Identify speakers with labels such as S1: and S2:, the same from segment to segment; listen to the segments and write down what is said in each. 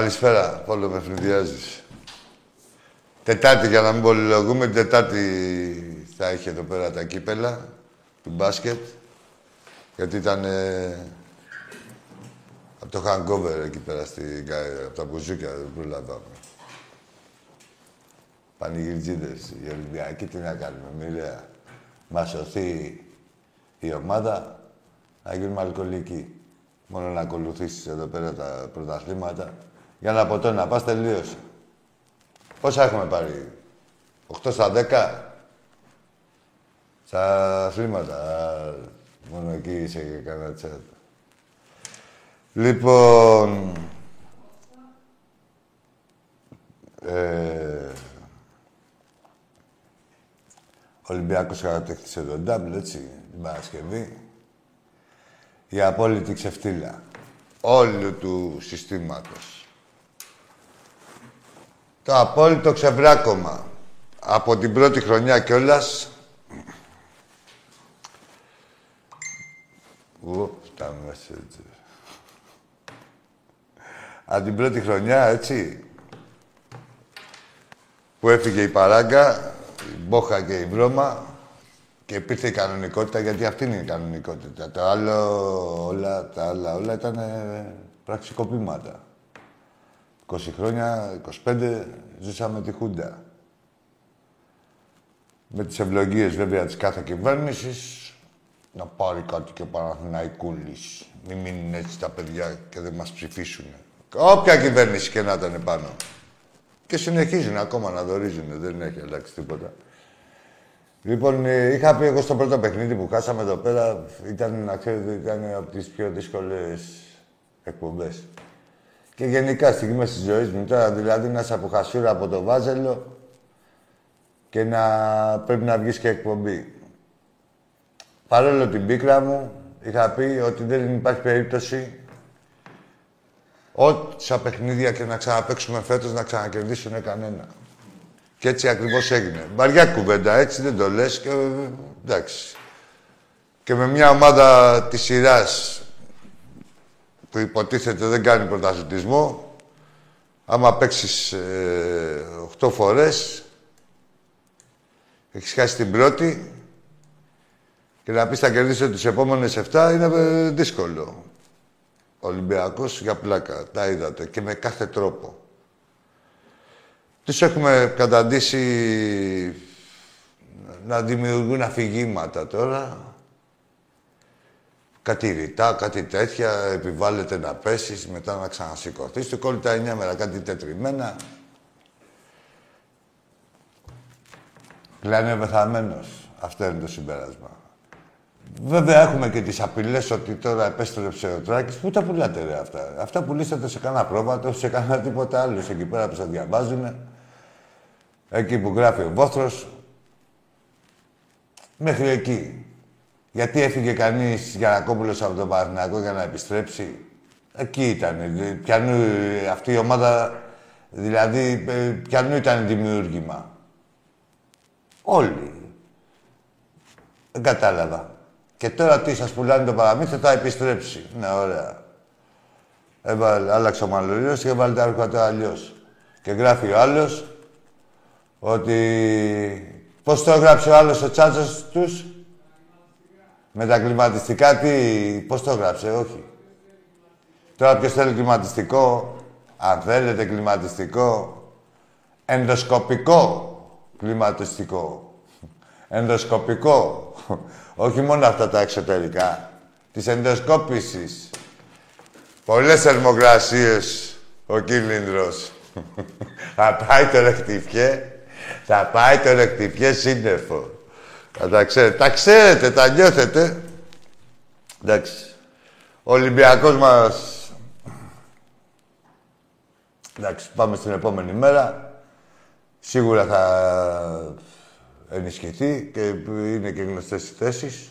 S1: Καλησπέρα, Πόλο με φρυδιάζεις. Τετάρτη, για να μην πολυλογούμε, Τετάρτη θα έχει εδώ πέρα τα κύπελα του μπάσκετ. Γιατί ήταν ε, από το hangover εκεί πέρα, στη, από τα μπουζούκια, δεν προλάβαμε. Πανηγυρτζίδες, οι Ολυμπιακοί, τι να κάνουμε, μοιραία. Μας σωθεί η ομάδα, να γίνουμε αλκοολικοί. Μόνο να ακολουθήσεις εδώ πέρα τα πρωταθλήματα. Για να ποτέ να πας, τελείωσε. Πόσα έχουμε πάρει, 8 στα 10. Στα αθλήματα, μόνο εκεί είσαι και κανένα τσάτ. Λοιπόν... Ε, ο Ολυμπιακός κατέκτησε τον ντάμπλ, έτσι, την Παρασκευή. Η απόλυτη ξεφτύλα όλου του συστήματος. Το απόλυτο ξεβράκωμα. Από την πρώτη χρονιά κιόλας... Ου, τα μέσα έτσι. Από την πρώτη χρονιά, έτσι, που έφυγε η παράγκα, η Μπόχα και η Βρώμα και υπήρχε η κανονικότητα, γιατί αυτή είναι η κανονικότητα. Τα άλλα όλα, τα άλλα όλα ήταν ε, πραξικοπήματα. 20 χρόνια, 25, ζούσαμε τη Χούντα. Με τις ευλογίες βέβαια της κάθε κυβέρνησης, να πάρει κάτι και ο Παναθηναϊκούλης. Μην μείνουν έτσι τα παιδιά και δεν μας ψηφίσουν. Όποια κυβέρνηση και να ήταν πάνω. Και συνεχίζουν ακόμα να δορίζουν, δεν έχει αλλάξει τίποτα. Λοιπόν, ε, είχα πει εγώ στο πρώτο παιχνίδι που χάσαμε εδώ πέρα, ήταν, να ξέρετε, ήταν από τις πιο δύσκολες εκπομπές. Και γενικά στιγμές της ζωής μου τώρα, δηλαδή να είσαι από χασούρα από το Βάζελο και να πρέπει να βγεις και εκπομπή. Παρόλο την πίκρα μου, είχα πει ότι δεν υπάρχει περίπτωση όσα παιχνίδια και να ξαναπαίξουμε φέτος να ξανακερδίσουν κανένα. Και έτσι ακριβώς έγινε. Βαριά κουβέντα, έτσι δεν το λες και εντάξει. Και με μια ομάδα της σειράς που υποτίθεται δεν κάνει πρωταθλητισμό, άμα παίξεις ε, 8 φορές, έχεις χάσει την πρώτη και να πεις θα κερδίσω τις επόμενες 7 είναι ε, δύσκολο. Ο Ολυμπιακός για πλάκα, τα είδατε και με κάθε τρόπο. Τους έχουμε καταντήσει να δημιουργούν αφηγήματα τώρα. Κάτι ρητά, κάτι τέτοια, επιβάλλεται να πέσεις, μετά να ξανασηκωθείς. Του κόλλει τα εννιά μέρα, κάτι τετριμένα. Πλέον είναι πεθαμένος. Αυτό είναι το συμπέρασμα. Βέβαια έχουμε και τις απειλές ότι τώρα επέστρεψε ο Τράκης. Πού τα πουλάτε ρε αυτά; Αυτά πουλήσατε σε κανένα πρόβατο, σε κανένα τίποτα άλλο. Εκεί πέρα που σας διαβάζουνε. Εκεί που γράφει ο Βόθρος. Μέχρι εκεί. Γιατί έφυγε κανείς Γιανακόπουλος από τον Παναθηναϊκό για να επιστρέψει; Εκεί ήταν. Πιανού αυτή η ομάδα, δηλαδή, ε, πιανού ήταν δημιούργημα. Όλοι. Δεν κατάλαβα. Και τώρα τι σας πουλάνε το παραμύθι, θα επιστρέψει. Ναι, ωραία. Έβαλε, άλλαξε ο Μαλλουρίος και έβαλε τα ρούχα αλλιώς. Και γράφει ο άλλος ότι... Πώς το έγραψε ο άλλος ο τσάτσος τους; Με τα κλιματιστικά τι... Πώς το έγραψε, όχι. Τώρα ποιος θέλει κλιματιστικό. Αν θέλετε κλιματιστικό. Ενδοσκοπικό κλιματιστικό. Ενδοσκοπικό. Όχι μόνο αυτά τα εξωτερικά. Της ενδοσκόπησης. Πολλές θερμοκρασίες ο κύλινδρος. Θα πάει το ρεκτιφιέ. Θα πάει το ρεκτιφιέ σύννεφο. Θα τα ξέρετε. Τα ξέρετε, τα νιώθετε. Εντάξει. Ο Ολυμπιακός μας... Εντάξει, πάμε στην επόμενη μέρα. Σίγουρα θα ενισχυθεί και είναι και γνωστές οι θέσεις.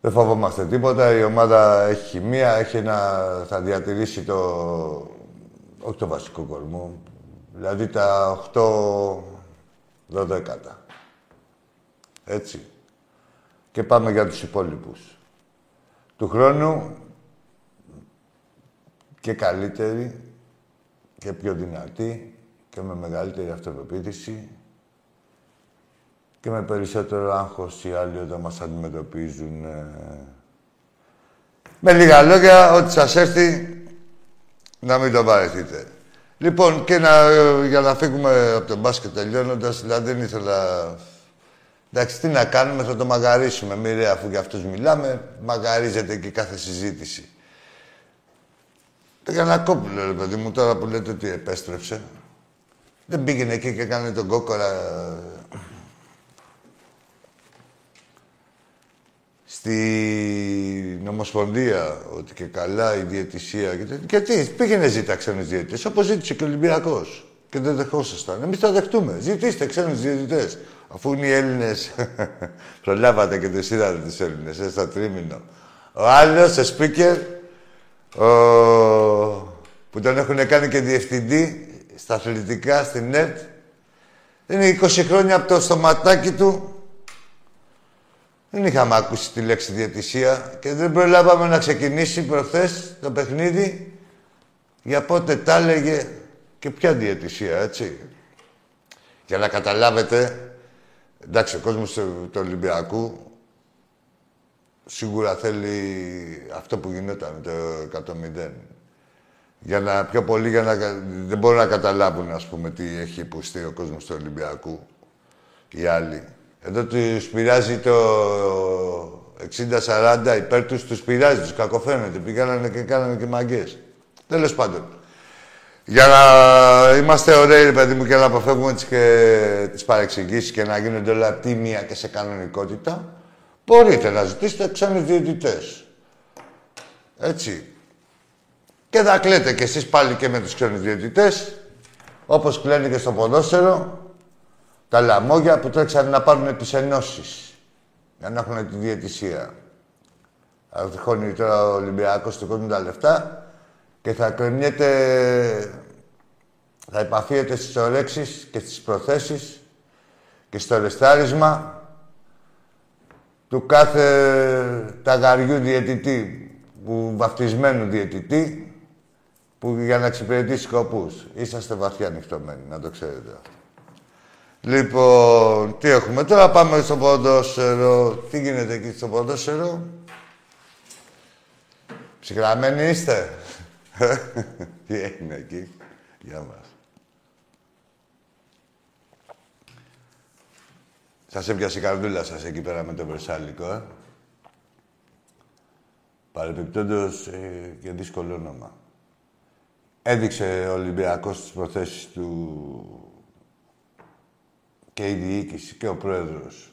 S1: Δεν φοβόμαστε τίποτα. Η ομάδα έχει μία, έχει ένα, θα διατηρήσει το, όχι το βασικό κορμό, δηλαδή τα 8 12 Έτσι. Και πάμε για τους υπόλοιπους. Του χρόνου και καλύτερη και πιο δυνατή και με μεγαλύτερη αυτοπεποίθηση και με περισσότερο άγχος οι άλλοι όταν μας αντιμετωπίζουν. Ε. Με λίγα λόγια, ό,τι σας έρθει, να μην το βαρεθείτε. Λοιπόν, και να, για να φύγουμε από τον μπάσκετ τελειώνοντας, δηλαδή δεν ήθελα... Εντάξει, τι να κάνουμε, θα το μαγαρίσουμε. Μοιραία, αφού για αυτούς μιλάμε, μαγαρίζεται και κάθε συζήτηση. Το Γιανακόπουλο, ρε παιδί μου, τώρα που λέτε ότι επέστρεψε. Δεν πήγαινε εκεί και έκανε τον κόκορα στη Ομοσπονδία ότι και καλά η διαιτησία και Γιατί πήγαινε ζήτα ξένου διαιτητέ, όπως ζήτησε και ο Ολυμπιακός. Και δεν δεχόσασταν. Εμείς θα δεχτούμε. Ζητήστε ξένους διαιτητές. Αφού είναι οι Έλληνες. Προλάβατε και τους είδατε τους Έλληνες, έτσι στο τρίμηνο. Ο άλλος, ο speaker, ο... που τον έχουν κάνει και διευθυντή στα αθλητικά, στην ΕΡΤ, είναι 20 χρόνια από το στοματάκι του δεν είχαμε ακούσει τη λέξη διαιτησία και δεν προλάβαμε να ξεκινήσει προχθές το παιχνίδι για πότε τα έλεγε και ποια διαιτησία, έτσι. Για να καταλάβετε, εντάξει, ο κόσμος του, Ολυμπιακού σίγουρα θέλει αυτό που γινόταν το 100 Για να, πιο πολύ για να... Δεν μπορούν να καταλάβουν, ας πούμε, τι έχει υποστεί ο κόσμος του Ολυμπιακού. Οι άλλοι. Εδώ τους πειράζει το 60-40 υπέρ τους, τους πειράζει, τους κακοφαίνεται. Πήγανε και κάνανε και μαγκές. Τέλος πάντων. Για να είμαστε ωραίοι, παιδί μου, και να αποφεύγουμε τις τις παρεξηγήσεις και να γίνονται όλα τίμια και σε κανονικότητα, μπορείτε να ζητήσετε ξένου διαιτητέ. Έτσι. Και θα κλαίτε κι εσείς πάλι και με τους ξένους διαιτητές, όπως κλαίνε και στο ποδόσφαιρο, τα λαμόγια που τρέξαν να πάρουν τις ενώσεις για να έχουν τη διαιτησία. Θα τυχώνει τώρα ο Ολυμπιακός του τα λεφτά και θα κρεμιέται, θα επαφίεται στις ορέξεις και στις προθέσεις και στο ρεστάρισμα του κάθε ταγαριού διαιτητή, που, βαφτισμένου διαιτητή, που για να εξυπηρετήσει σκοπούς. Είσαστε βαθιά ανοιχτωμένοι, να το ξέρετε αυτό. Λοιπόν, τι έχουμε τώρα, πάμε στο ποδόσφαιρο. Τι γίνεται εκεί στο ποδόσφαιρο; Ψυχραμένοι είστε; τι έγινε εκεί; Γεια μας. Σας έπιασε η καρδούλα σας εκεί πέρα με το Βρεσάλικο, ε; Παρεπιπτόντως ε, και δύσκολο όνομα. Έδειξε ο Ολυμπιακός τις προθέσεις του και η διοίκηση και ο πρόεδρος.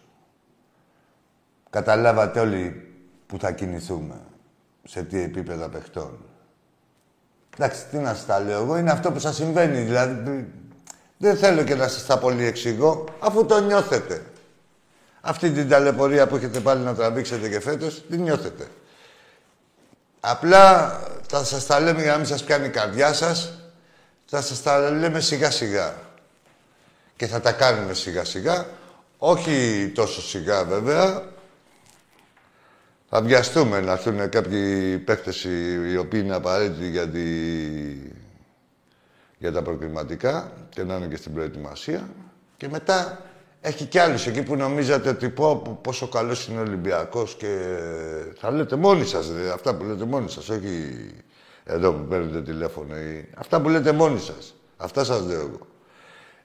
S1: Καταλάβατε όλοι που θα κινηθούμε, σε τι επίπεδα παιχτών. Εντάξει, τι να σας τα λέω εγώ, είναι αυτό που σας συμβαίνει. Δηλαδή, δεν θέλω και να σας τα πολύ εξηγώ, αφού το νιώθετε. Αυτή την ταλαιπωρία που έχετε πάλι να τραβήξετε και φέτος, την νιώθετε. Απλά θα σας τα λέμε για να μην σας πιάνει η καρδιά σας, θα σας τα λέμε σιγά σιγά και θα τα κάνουμε σιγά σιγά. Όχι τόσο σιγά βέβαια. Θα βιαστούμε να έρθουν κάποιοι παίχτες οι οποίοι είναι απαραίτητοι για, τη... για τα προκριματικά και να είναι και στην προετοιμασία. Και μετά έχει κι άλλους εκεί που νομίζατε ότι πω, πόσο καλός είναι ο Ολυμπιακός και θα λέτε μόνοι σας, δε, αυτά που λέτε μόνοι σας, όχι εδώ που παίρνετε τηλέφωνο ή... Αυτά που λέτε μόνοι σας. Αυτά σας λέω εγώ.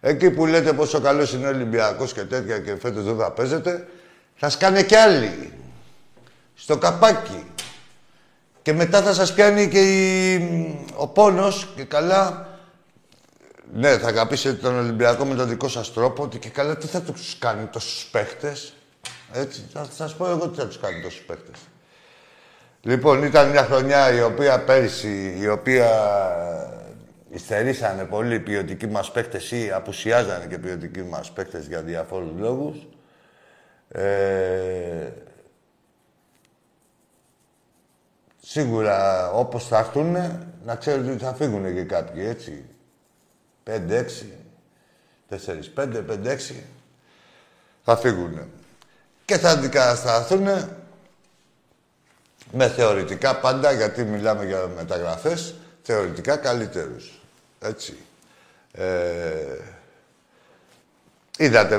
S1: Εκεί που λέτε πόσο καλός είναι ο Ολυμπιακός και τέτοια και φέτος δεν θα παίζετε, θα σκάνε κι άλλοι. Στο καπάκι. Και μετά θα σας πιάνει και ο πόνος και καλά... Ναι, θα αγαπήσετε τον Ολυμπιακό με τον δικό σας τρόπο ότι και καλά τι θα τους κάνει τόσους παίχτες; Έτσι, θα σας πω εγώ τι θα τους κάνει τόσους παίχτες. Λοιπόν, ήταν μια χρονιά η οποία πέρυσι, η οποία Ιστερήσανε πολύ ποιοτικοί μας παίκτες ή απουσιάζανε και ποιοτικοί μας παίκτες για διαφόρους λόγους. Ε, σίγουρα όπως θα έρθουν, να ξέρετε ότι θα φύγουν και κάποιοι, έτσι. 5-6, 4-5, 5-6, θα φύγουν. Και θα αντικατασταθούν με θεωρητικά πάντα, γιατί μιλάμε για μεταγραφές, θεωρητικά καλύτερους. Έτσι. Ε, είδατε,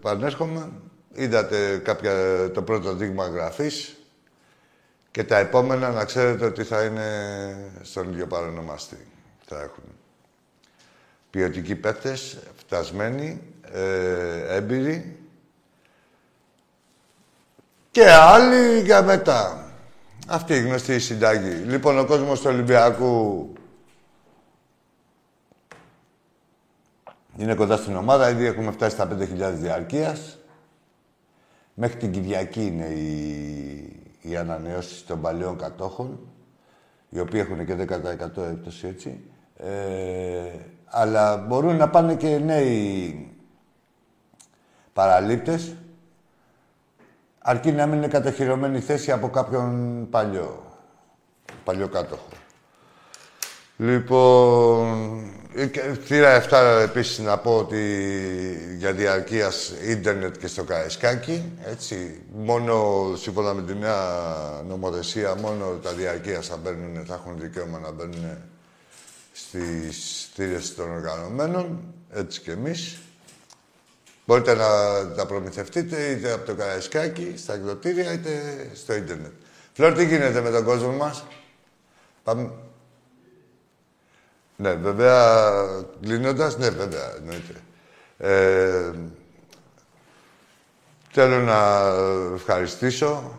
S1: πανέρχομαι, είδατε κάποια, το πρώτο δείγμα γραφής και τα επόμενα να ξέρετε ότι θα είναι στον ίδιο παρονομαστή. Θα έχουν. Ποιοτικοί παίκτες, φτασμένοι, ε, έμπειροι και άλλοι για μετά. Αυτή η γνωστή συνταγή. Λοιπόν, ο κόσμος του Ολυμπιακού είναι κοντά στην ομάδα. Ήδη έχουμε φτάσει στα 5.000 διαρκείας. Μέχρι την Κυριακή είναι οι, οι ανανεώσεις των παλαιών κατόχων, οι οποίοι έχουν και 10% έπτωση έτσι. Ε, αλλά μπορούν να πάνε και νέοι παραλήπτες, αρκεί να μην είναι κατοχυρωμένη θέση από κάποιον παλιό, παλιό κάτοχο. Λοιπόν, θύρα 7 επίσης να πω ότι για διαρκείας ίντερνετ και στο Καραϊσκάκι, έτσι, μόνο σύμφωνα με τη νέα νομοθεσία, μόνο τα διαρκείας θα, μπαίνουν, θα έχουν δικαίωμα να μπαίνουν στις θύρες των οργανωμένων, έτσι και εμείς. Μπορείτε να τα προμηθευτείτε είτε από το Καραϊσκάκι, στα εκδοτήρια, είτε στο ίντερνετ. Φλόρ, τι γίνεται με τον κόσμο μας; Πάμε. Ναι, βέβαια, κλείνοντας, ναι, βέβαια, εννοείται. Ε, θέλω να ευχαριστήσω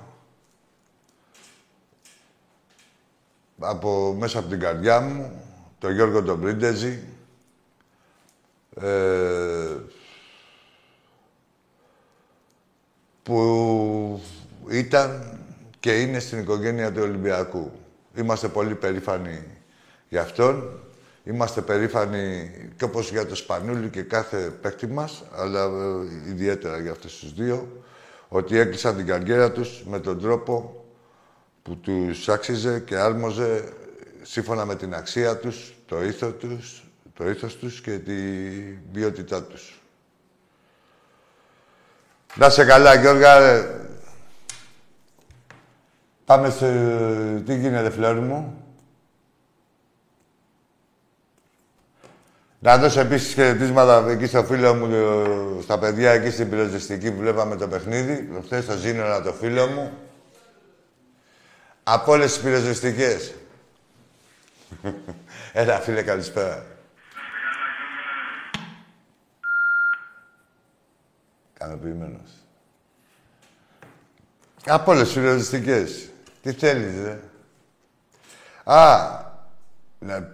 S1: από, μέσα από την καρδιά μου τον Γιώργο τον Πρίντεζη, ε, που ήταν και είναι στην οικογένεια του Ολυμπιακού. Είμαστε πολύ περήφανοι για αυτόν. Είμαστε περήφανοι και όπως για το Σπανούλη και κάθε παίκτη μας, αλλά ε, ιδιαίτερα για αυτούς τους δύο, ότι έκλεισαν την καριέρα τους με τον τρόπο που τους άξιζε και άρμοζε σύμφωνα με την αξία τους, το ήθος τους, το ήθος τους και τη ποιότητά τους. Να σε καλά, Γιώργα. Πάμε σε... Τι γίνεται, φλόρι μου; Να δώσω επίσης χαιρετίσματα εκεί στο φίλο μου, στα παιδιά εκεί στην πυροσβεστική που βλέπαμε το παιχνίδι. Προχθές στο Ζήνορα το φίλο μου. Από όλες τις πυροσβεστικές. Έλα, φίλε, καλησπέρα. Κανοποιημένος. Από όλες τις Τι θέλεις, ρε; Α,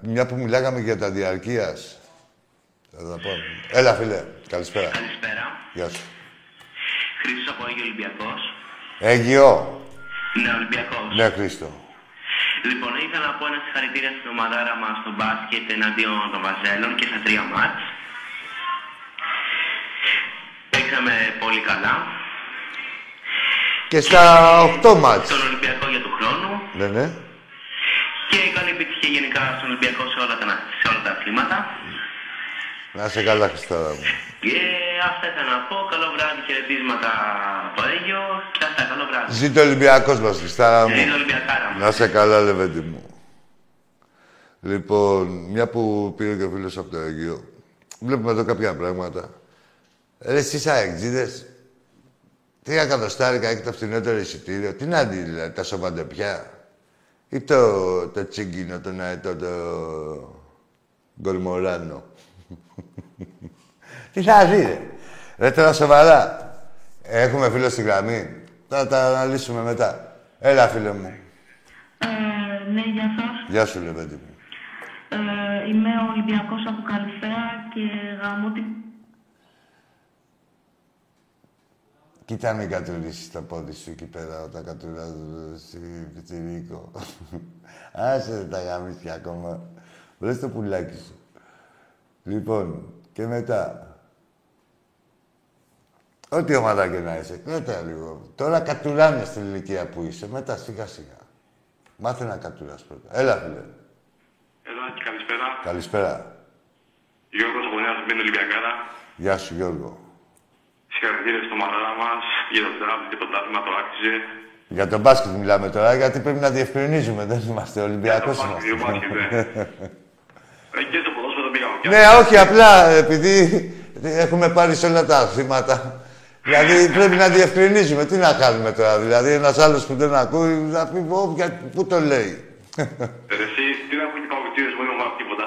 S1: μια που μιλάγαμε για τα διαρκείας. Θα τα πω. Έλα, φίλε. Καλησπέρα.
S2: Καλησπέρα.
S1: Γεια σου.
S2: Χρήστος από Αίγιο Ολυμπιακός.
S1: Αίγιο.
S2: Ναι, Ολυμπιακός.
S1: Ναι, Χρήστο.
S2: Λοιπόν, ήθελα να πω ένα συγχαρητήρια στην ομαδάρα μας στο μπάσκετ εναντίον των Βαζέλων και στα τρία μάτς. Παίξαμε πολύ καλά.
S1: Και στα 8 μάτς.
S2: Στον Ολυμπιακό για του χρόνου.
S1: Ναι, ναι.
S2: Και καλή επιτυχία γενικά στον Ολυμπιακό σε όλα τα, σε όλα τα αθλήματα.
S1: Να είσαι καλά, Χριστάρα μου.
S2: Και αυτά ήθελα να πω. Καλό βράδυ, χαιρετίσματα από Αίγιο. Και αυτά, καλό βράδυ.
S1: Ζήτω ο Ολυμπιακός μας, Χριστάρα μου.
S2: Ζήτω Ολυμπιακάρα μου.
S1: Να είσαι καλά, Λεβέντη μου. Λοιπόν, μια που πήρε και ο φίλος από το Αίγιο, βλέπουμε εδώ κάποια πράγματα. Ρε, εσείς αεξίδες, τρία εκατοστάρικα έχει το φθηνότερο εισιτήριο; Τι να δει, δηλαδή, τα σοβαντεπιά. Ή το, το τσίγκινο, τον αετό, το γκολμοράνο; Τι θα δει, ρε. Ρε, τώρα σοβαρά. Έχουμε φίλο στη γραμμή. Θα τα αναλύσουμε μετά. Έλα, φίλε μου.
S3: Ε, ναι, γεια σας.
S1: Γεια σου, Λεβέντη μου.
S3: Ε, είμαι ο Ολυμπιακός από Καλυφαία και γαμώ την...
S1: Κοίτα μην κατουρίσεις το πόδι σου εκεί πέρα όταν κατουράς στη πιτσιρίκο. Άσε τα γαμίσια ακόμα. Βρες το πουλάκι σου. Λοιπόν, και μετά. Ό,τι ομάδα και να είσαι. Κράτα λίγο. Τώρα κατουράνε στην ηλικία που είσαι. Μετά σιγά σιγά. Μάθε να κατουράς πρώτα. Έλα, φίλε.
S4: Έλα και καλησπέρα.
S1: Καλησπέρα.
S4: Γιώργος από Νέας Σμπίνη Ολυμπιακάρα.
S1: Γεια σου, Γιώργο.
S4: Συγχαρητήρια στο μαδάρα μας για το τράβο και το τάθημα το άξιζε.
S1: Για τον μπάσκετ μιλάμε τώρα, γιατί πρέπει να διευκρινίζουμε. Δεν είμαστε Ολυμπιακός
S5: Για το
S1: είμαστε.
S5: μπάσκετ, για το μπάσκετ, ναι. Ε, Και στο ποδόσφαιρο πήγαμε πια.
S1: Ναι, όχι, απλά επειδή έχουμε πάρει σε όλα τα αθλήματα. Δηλαδή πρέπει να διευκρινίζουμε. Τι να κάνουμε τώρα, δηλαδή ένας άλλος που δεν ακούει να πει «Ω, για- πού το λέει.
S5: Ε, Εσύ, τι να πούν οι παγκοτήρες μου, δεν έχω μάθει τίποτα.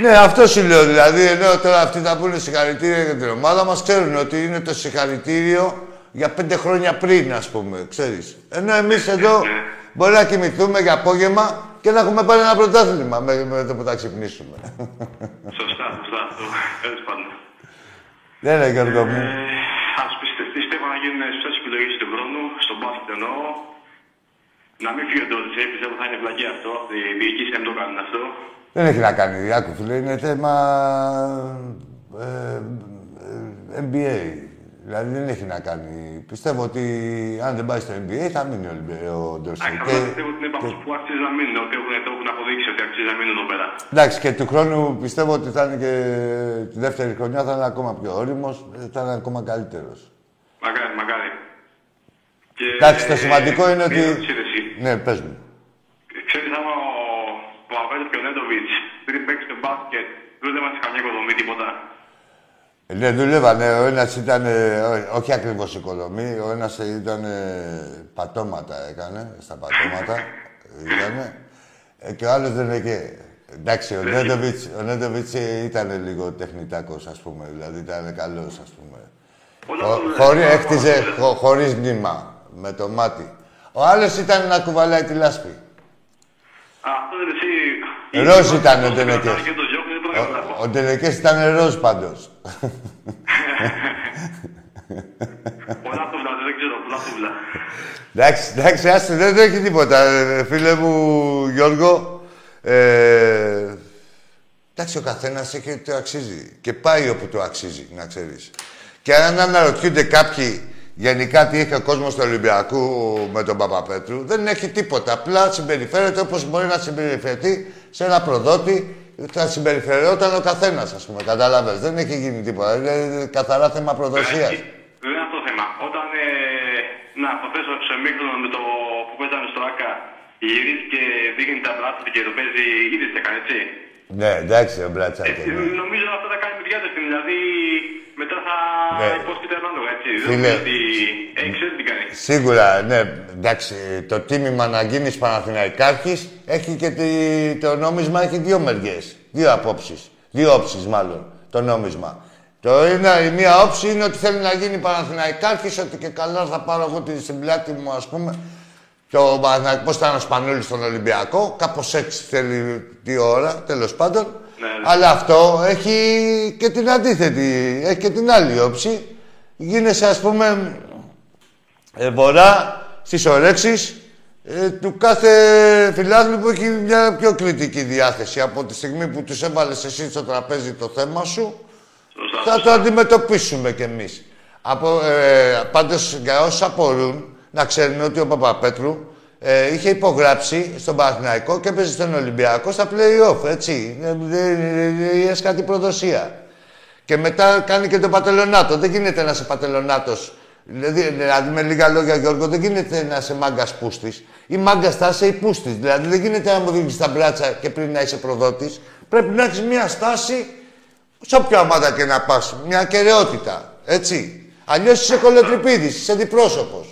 S1: Ναι, αυτό σου λέω δηλαδή. Ενώ τώρα αυτοί θα πούνε συγχαρητήρια για την ομάδα μας, ξέρουν ότι είναι το συγχαρητήριο για πέντε χρόνια πριν, ας πούμε. Ξέρεις. Ενώ εμείς εδώ μπορεί να κοιμηθούμε για απόγευμα και να έχουμε πάρει ένα πρωτάθλημα με, με το που θα ξυπνήσουμε.
S5: Σωστά, σωστά. αυτό. Τέλος πάντων.
S1: Δεν είναι Γιώργο μου.
S5: Ε, Ας πιστευτείς, πιστεύω να γίνουν σωστές επιλογές του χρόνου, στον μπάσκετ εννοώ. Να μην φύγει ο Ντότζε, πιστεύω θα είναι βλακή αυτό. Οι διοικήσεις δεν το κάνουν αυτό.
S1: Δεν έχει να κάνει, άκου φίλε, είναι θέμα ε, ε, NBA. Δηλαδή δεν έχει να κάνει. Πιστεύω ότι αν δεν πάει στο NBA θα μείνει ο, Ολυμπι- ο Ντόρσεϊ.
S5: Εντάξει, απλά πιστεύω ότι είναι από που αξίζει να μείνουν, ότι έχουν, το έχουν αποδείξει ότι αξίζει να μείνουν εδώ πέρα.
S1: Εντάξει, και του χρόνου πιστεύω ότι θα είναι και τη δεύτερη χρονιά θα είναι ακόμα πιο όριμος, θα είναι ακόμα καλύτερος.
S5: Μακάρι, μακάρι. Και,
S1: Εντάξει, το σημαντικό είναι
S5: μια
S1: ότι...
S5: ερώτηση, ρε, εσύ.
S1: Ναι, πες μου.
S5: Ξέρεις άμα ο Παπαπέτρος και ο Νέντοβιτς πριν παίξει το μπάσκετ, δούλευαν σε καμιά οικοδομή τίποτα.
S1: Ε, Ναι, δουλεύανε. Ο ένας ήταν, ε, ό- όχι ακριβώς οικοδομή, ο ένας ε, ήταν ε, πατώματα έκανε, στα πατώματα ήτανε. Ε, και ο άλλος δεν είχε. Εντάξει, ο Νέντοβιτς, ο Νέντοβιτς ε, ήταν λίγο τεχνητάκος, ας πούμε, δηλαδή ήταν καλός, ας πούμε.
S5: Όλα
S1: Ο,
S5: αυτά
S1: χωρί,
S5: δουλεύουν.
S1: έχτιζε χω, χωρίς μνήμα, με το μάτι. Ο άλλος ήταν να κουβαλάει τη λάσπη.
S5: Α, Αυτό δεν εσύ...
S1: Ροζ ήταν ο
S5: το
S1: Ντενεκές. Ο, ο Ντενεκές ήταν ροζ πάντως.
S5: Πολλά τούβλα, δεν ξέρω, πολλά τούβλα.
S1: Εντάξει, εντάξει, άστε, δεν έχει τίποτα. ε, Φίλε μου, Γιώργο, ε, εντάξει, ο καθένας έχει το αξίζει. Και πάει όπου το αξίζει, να ξέρεις. Και αν αναρωτιούνται κάποιοι γενικά τι έχει ο κόσμος του Ολυμπιακού με τον Παπαπέτρου, δεν έχει τίποτα. Απλά συμπεριφέρεται όπως μπορεί να συμπεριφερθεί σε ένα προδότη. Θα συμπεριφερόταν ο καθένας, ας πούμε. Κατάλαβες. Δεν έχει γίνει τίποτα. Είναι καθαρά θέμα προδοσίας.
S5: Δεν είναι αυτό το θέμα. Όταν, ε, να, το θέσω σε μήχρονο με το που παίζανε στο ΆΚΑ, γυρίζει και δείχνει τα μπράτσα του και το παίζει, ήδη τι έκανε, έτσι.
S1: Ναι, εντάξει, ο Μπρατσάκη.
S5: Ε,
S1: ναι.
S5: νομίζω αυτό θα κάνει με διάθεση, δηλαδή μετά θα
S1: Ναι.
S5: υπόσχεται ανάλογα, έτσι. Δεν
S1: Φίλε.
S5: νομίζω ότι ε, ξέρει τι κάνει.
S1: Σίγουρα, ναι. Εντάξει, το τίμημα να γίνεις Παναθηναϊκάρχης έχει και τη, το νόμισμα έχει δύο μεριές. Δύο απόψεις. Δύο όψεις μάλλον, το νόμισμα. Το ένα, η μία όψη είναι ότι θέλει να γίνει Παναθηναϊκάρχης, ότι και καλά θα πάρω εγώ τη στην πλάτη μου, ας πούμε, το Παναθηναϊκό, πώς ήταν ο Σπανούλης στον Ολυμπιακό, κάπως έτσι θέλει τη ώρα, τέλος πάντων.
S5: Ναι, ναι.
S1: Αλλά αυτό έχει και την αντίθετη, έχει και την άλλη όψη. Γίνεσαι, ας πούμε, ε, βορρά στις ορέξεις ε, του κάθε φιλάθλου που έχει μια πιο κριτική διάθεση. Από τη στιγμή που τους έβαλες εσύ στο τραπέζι το θέμα σου,
S5: Σωστά.
S1: θα το αντιμετωπίσουμε κι εμείς. Από, ε, πάντως, για όσους απορούν, να ξέρουν ότι ο Παπαπέτρου ε, είχε υπογράψει στον Παναθηναϊκό και έπαιζε στον Ολυμπιακό στα play-off, έτσι. Ε, ε, ε, κάτι προδοσία. Και μετά κάνει και το πατελονάτο. Δεν γίνεται να είσαι πατελονάτος. Δηλαδή, δηλαδή, με λίγα λόγια, Γιώργο, δεν γίνεται να είσαι μάγκας πούστης. Ή μάγκας θα είσαι η πούστης. Δηλαδή, δεν γίνεται να μου δείξει τα μπράτσα και πριν να είσαι προδότης. Πρέπει να έχεις μια στάση σε όποια ομάδα και να πας. Μια ακαιρεότητα. Έτσι. Αλλιώς είσαι κολοτρυπίδης, είσαι διπρόσωπο.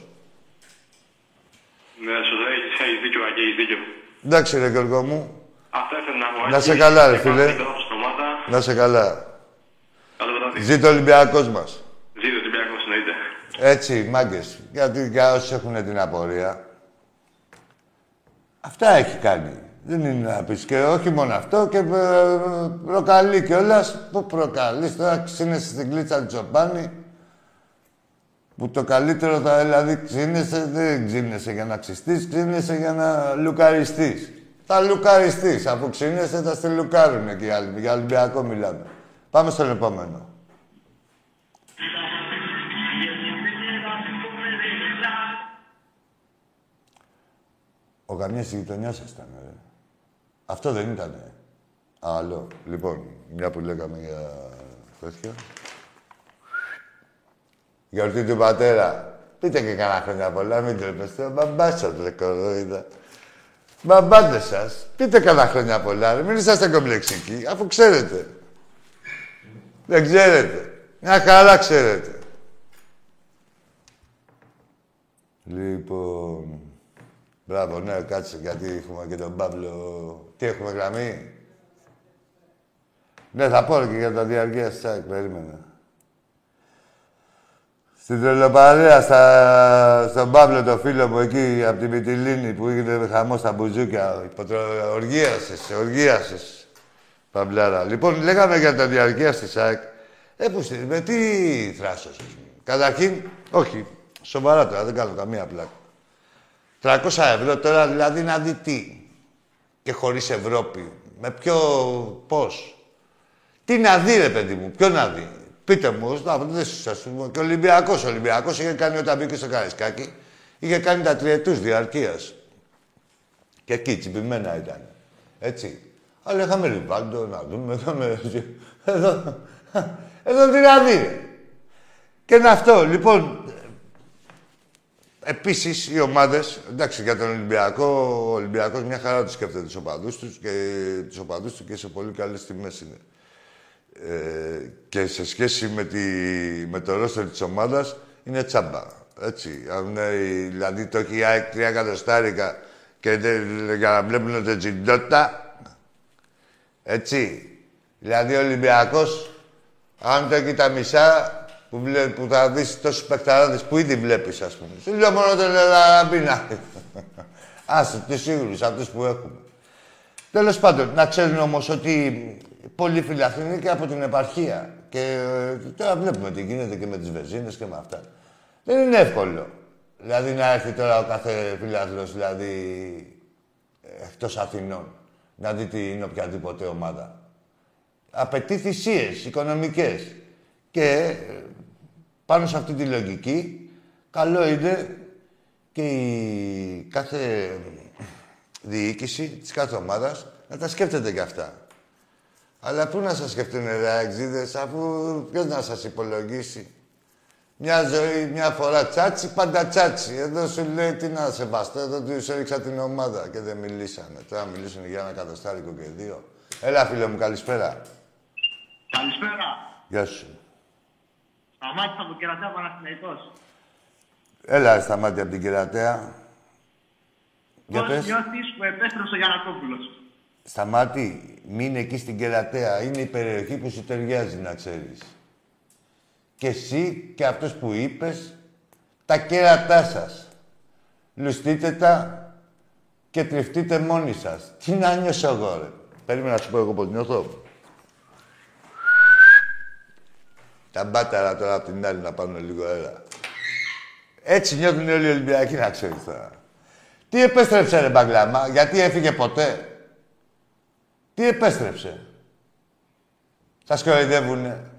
S5: Ναι, σωστά, έχεις, έχεις δίκιο, Αγγέ, έχεις δίκιο.
S1: Εντάξει, ρε Γιώργο μου.
S5: Αυτά ήθελα να πω.
S1: Να σε
S5: έτσι.
S1: καλά, ρε
S5: Και
S1: φίλε.
S5: πάμε εδώ στην ομάδα.
S1: Να σε καλά.
S5: Καλό βράδυ.
S1: Ζήτω ο Ολυμπιακός μας.
S5: Ζήτω ο Ολυμπιακός, εννοείται.
S1: Έτσι, μάγκες. Γιατί για όσους έχουν την απορία. Αυτά έχει κάνει. Δεν είναι να πεις. Και όχι μόνο αυτό, και ε, προκαλεί κιόλας. Πού προκαλείς, τώρα ξύνεσαι στην κλίτσα του Τσοπάνη. Που το καλύτερο θα δηλαδή ξύνεσαι, δεν ξύνεσαι για να ξυστείς, ξύνεσαι για να λουκαριστείς. Θα λουκαριστείς. Αφού ξύνεσαι θα στη λουκάρουνε και οι άλλοι. Για Ολυμπιακό μιλάμε. Πάμε στον επόμενο. Ο καμιάς της γειτονιάς σας ήταν, ρε. Αυτό δεν ήτανε. Άλλο. Λοιπόν, μια που λέγαμε για τέτοιο. Γιορτή του πατέρα. Πείτε και κανένα χρόνια πολλά, μην τρέπεστε. Μπαμπάς σας, ρε κοροϊδά. Μπαμπάντες σας. Πείτε κανένα χρόνια πολλά, ρε. Μην είσαστε κομπλεξικοί, αφού ξέρετε. Δεν ξέρετε. Μια χαρά ξέρετε. Λοιπόν... Μπράβο, ναι, κάτσε, γιατί έχουμε και τον Παύλο... Τι έχουμε γραμμή; Ναι, θα πω και για τα διαρκεία τσάκ, περίμενα. Στην τρελοπαρέα, στα... στον Παύλο, το φίλο μου εκεί, από τη Μυτιλίνη, που έγινε χαμός στα μπουζούκια. Υποτρο... Οργίασες, οργίασες. Παμπλάρα. Λοιπόν, λέγαμε για τα διαρκεία στη ΣΑΕΚ. Ε, που στη- με τι θράσος. Καταρχήν, όχι, σοβαρά τώρα, δεν κάνω καμία πλάκα. 300 ευρώ τώρα, δηλαδή να δει τι. Και χωρίς Ευρώπη. Με ποιο, πώς. Τι να δει, ρε παιδί μου, ποιο να δει. Πείτε μου, να δεν σας πούμε. Και ο Ολυμπιακός, ο Ολυμπιακός είχε κάνει όταν μπήκε στο Καραϊσκάκι, είχε κάνει τα τριετούς διαρκείας. Και εκεί τσιμπημένα ήταν. Έτσι. Αλλά είχαμε Ριβάλντο, να δούμε, είχαμε... Εδώ, εδώ τι να δει, ρε. Και είναι αυτό. Λοιπόν, Επίσης, οι ομάδες, εντάξει, για τον Ολυμπιακό, ο Ολυμπιακός μια χαρά τους σκέφτεται τους οπαδούς τους και τους οπαδούς του και σε πολύ καλές τιμές είναι. Ε, και σε σχέση με, τη, με το ρόστερ της ομάδας είναι τσάμπα. Έτσι. Αν είναι, δηλαδή το έχει η ΑΕΚ τρία εκατοστάρικα και δεν- για να βλέπουν το τζιντότα. Έτσι. Δηλαδή ο Ολυμπιακός, αν το έχει τα μισά, που, βλέ, που θα δεις τόσους παιχταράδες που ήδη βλέπεις, ας πούμε. Σου λέω μόνο τον Ελαραμπίνα. Άσε, τους σίγουρους, αυτούς που έχουμε. Τέλος πάντων, να ξέρουν όμως ότι πολλοί φιλαθλοί είναι και από την επαρχία. Και ε, τώρα βλέπουμε τι γίνεται και με τις βεζίνες και με αυτά. Δεν είναι εύκολο. Δηλαδή να έρθει τώρα ο κάθε φιλαθλός, δηλαδή εκτός Αθηνών, να δει τι είναι οποιαδήποτε ομάδα. Απαιτεί θυσίες οικονομικές. Και ε, πάνω σε αυτή τη λογική, καλό είναι και η κάθε διοίκηση της κάθε ομάδας να τα σκέφτεται κι αυτά. Αλλά πού να σας σκεφτούν ρε αεξίδες, αφού ποιος να σας υπολογίσει; Μια ζωή, μια φορά τσάτσι, πάντα τσάτσι. Εδώ σου λέει τι να σεβαστώ, εδώ του έριξα την ομάδα και δεν μιλήσαμε. Τώρα μιλήσουν για ένα κατοστάρικο και δύο. Έλα φίλε μου, καλησπέρα.
S6: Καλησπέρα.
S1: Γεια σου.
S6: Σταμάτησα από κερατέα Παναθηναϊκός.
S1: Έλα, σταμάτη από την κερατέα. Για
S6: Πώς
S1: πες.
S6: νιώθεις που επέστρεψε ο Γιανακόπουλος;
S1: Σταμάτη, μην εκεί στην κερατέα. Είναι η περιοχή που σου ταιριάζει, να ξέρεις. Και εσύ και αυτός που είπες, τα κέρατά σας. Λουστείτε τα και τριφτείτε μόνοι σας. Τι να νιώσω εγώ, ρε. Περίμενα να σου πω εγώ πώς νιώθω. Τα μπάταρα τώρα απ' την άλλη να πάρουν λίγο αέρα. Έτσι νιώθουν όλοι οι Ολυμπιακοί, να ξέρεις τώρα. Τι επέστρεψε ρε Μπαγκλάμα, γιατί έφυγε ποτέ; Τι επέστρεψε; Σας κοροϊδεύουνε.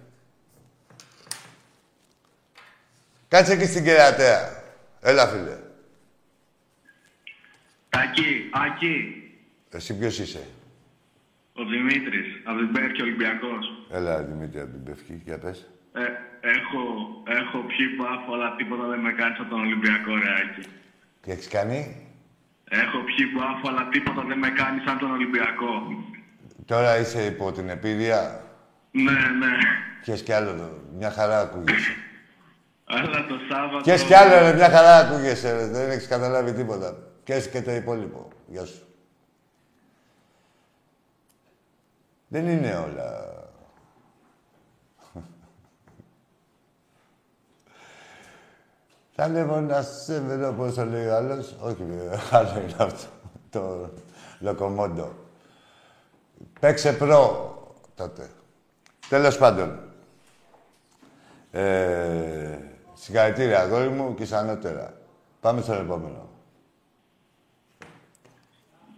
S1: Κάτσε εκεί στην κερατέα. Έλα, φίλε.
S6: Τάκη, Άκη,
S1: Εσύ ποιος είσαι;
S6: ο Δημήτρης, από την Πέρκη Ολυμπιακός.
S1: Έλα, Δημήτρη, από την Πευκή. Για πες.
S6: Ε, έχω, έχω πιει μπάφο, αλλά τίποτα δεν με κάνει σαν τον Ολυμπιακό, ρε Άκη.
S1: Τι έχεις κάνει;
S6: Έχω πιει μπάφο, αλλά τίποτα δεν με κάνει σαν τον Ολυμπιακό.
S1: Τώρα είσαι υπό την επίδεια.
S6: Ναι, ναι.
S1: Πιες κι άλλο, εδώ. μια χαρά ακούγεσαι.
S6: Αλλά το Σάββατο...
S1: Πιες κι άλλο, ρε, μια χαρά ακούγεσαι, ρε. Δεν έχεις καταλάβει τίποτα. Πιες και το υπόλοιπο. Γεια σου. Δεν είναι όλα... Θα λέω να σε βρω, πώς το λέει ο άλλος. Όχι, βέβαια, άλλο είναι αυτό. Το λοκομόντο. Παίξε προ τότε. Τέλος πάντων. Ε, συγχαρητήρια, αγόρι μου, και ανώτερα. Πάμε στο επόμενο.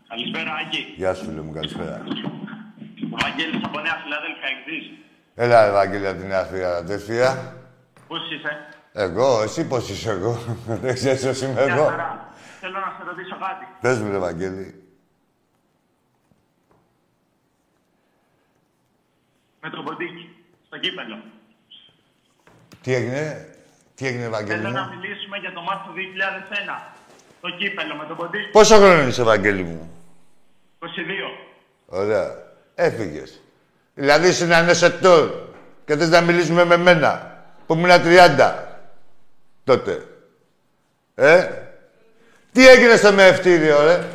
S6: Καλησπέρα, Άκη.
S1: Γεια σου, φίλε μου, καλησπέρα.
S6: Ο Βαγγέλης από Νέα Φιλαδέλφια, εξής.
S1: Έλα, Ευαγγέλια, από τη Νέα Φιλαδέλφια.
S6: Πώς είσαι;
S1: Εγώ, εσύ πώς είσαι εγώ; Δεν ξέρεις πώς είμαι
S6: Μια
S1: εγώ.
S6: χαρά. Θέλω να σε ρωτήσω κάτι.
S1: Πες μου, ρε, Ευαγγέλη.
S6: Με το ποντίκι, στο κύπελο.
S1: Τι έγινε, τι έγινε, Ευαγγέλη
S6: Θέλω
S1: μου;
S6: να μιλήσουμε μιλήσουμε για το μάτι του 2001. Το κύπελο με τον Ποντίκη.
S1: Πόσο χρόνο είσαι, Ευαγγέλη μου;
S6: 22.
S1: Ωραία. Έφυγες. Δηλαδή είσαι ένα νεσετόρ και θες να μιλήσουμε με μένα που ήμουν 30 τότε. Ε, τι έγινε στο μεευτήριο, ρε;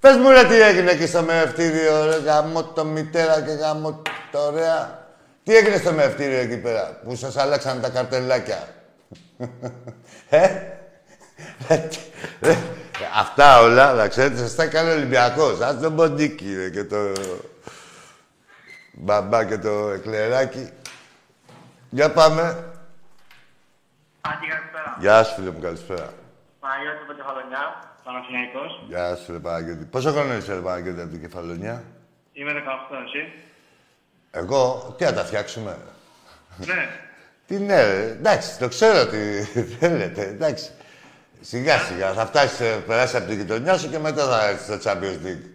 S1: Πες μου, ρε, τι έγινε εκεί στο μεευτήριο, ρε. Γαμώ το μητέρα και γαμώ το ωραία. Τι έγινε στο μεευτήριο εκεί πέρα, που σας άλλαξαν τα καρτελάκια; ε, ρε, ρε, αυτά όλα, να ξέρετε, σας τα έκανε ο Ολυμπιακός. Ας τον ποντίκι, ρε, και το μπαμπά και το εκλεράκι. Για πάμε.
S6: Άντι, καλησπέρα.
S1: Γεια σου, φίλε μου, καλησπέρα.
S6: Παναγιώτη από Κεφαλονιά, Παναθηναϊκός.
S1: Γεια σου, ρε Παναγιώτη. Πόσο χρόνο είσαι, ρε Παναγιώτη, από την Κεφαλονιά;
S6: Είμαι 18, εσύ;
S1: Εγώ, τι να τα φτιάξουμε;
S6: ναι.
S1: Τι ναι, ρε. εντάξει, το ξέρω τι θέλετε, εντάξει. Σιγά σιγά, θα φτάσεις, περάσει από την γειτονιά σου και μετά θα έρθεις στο Champions League.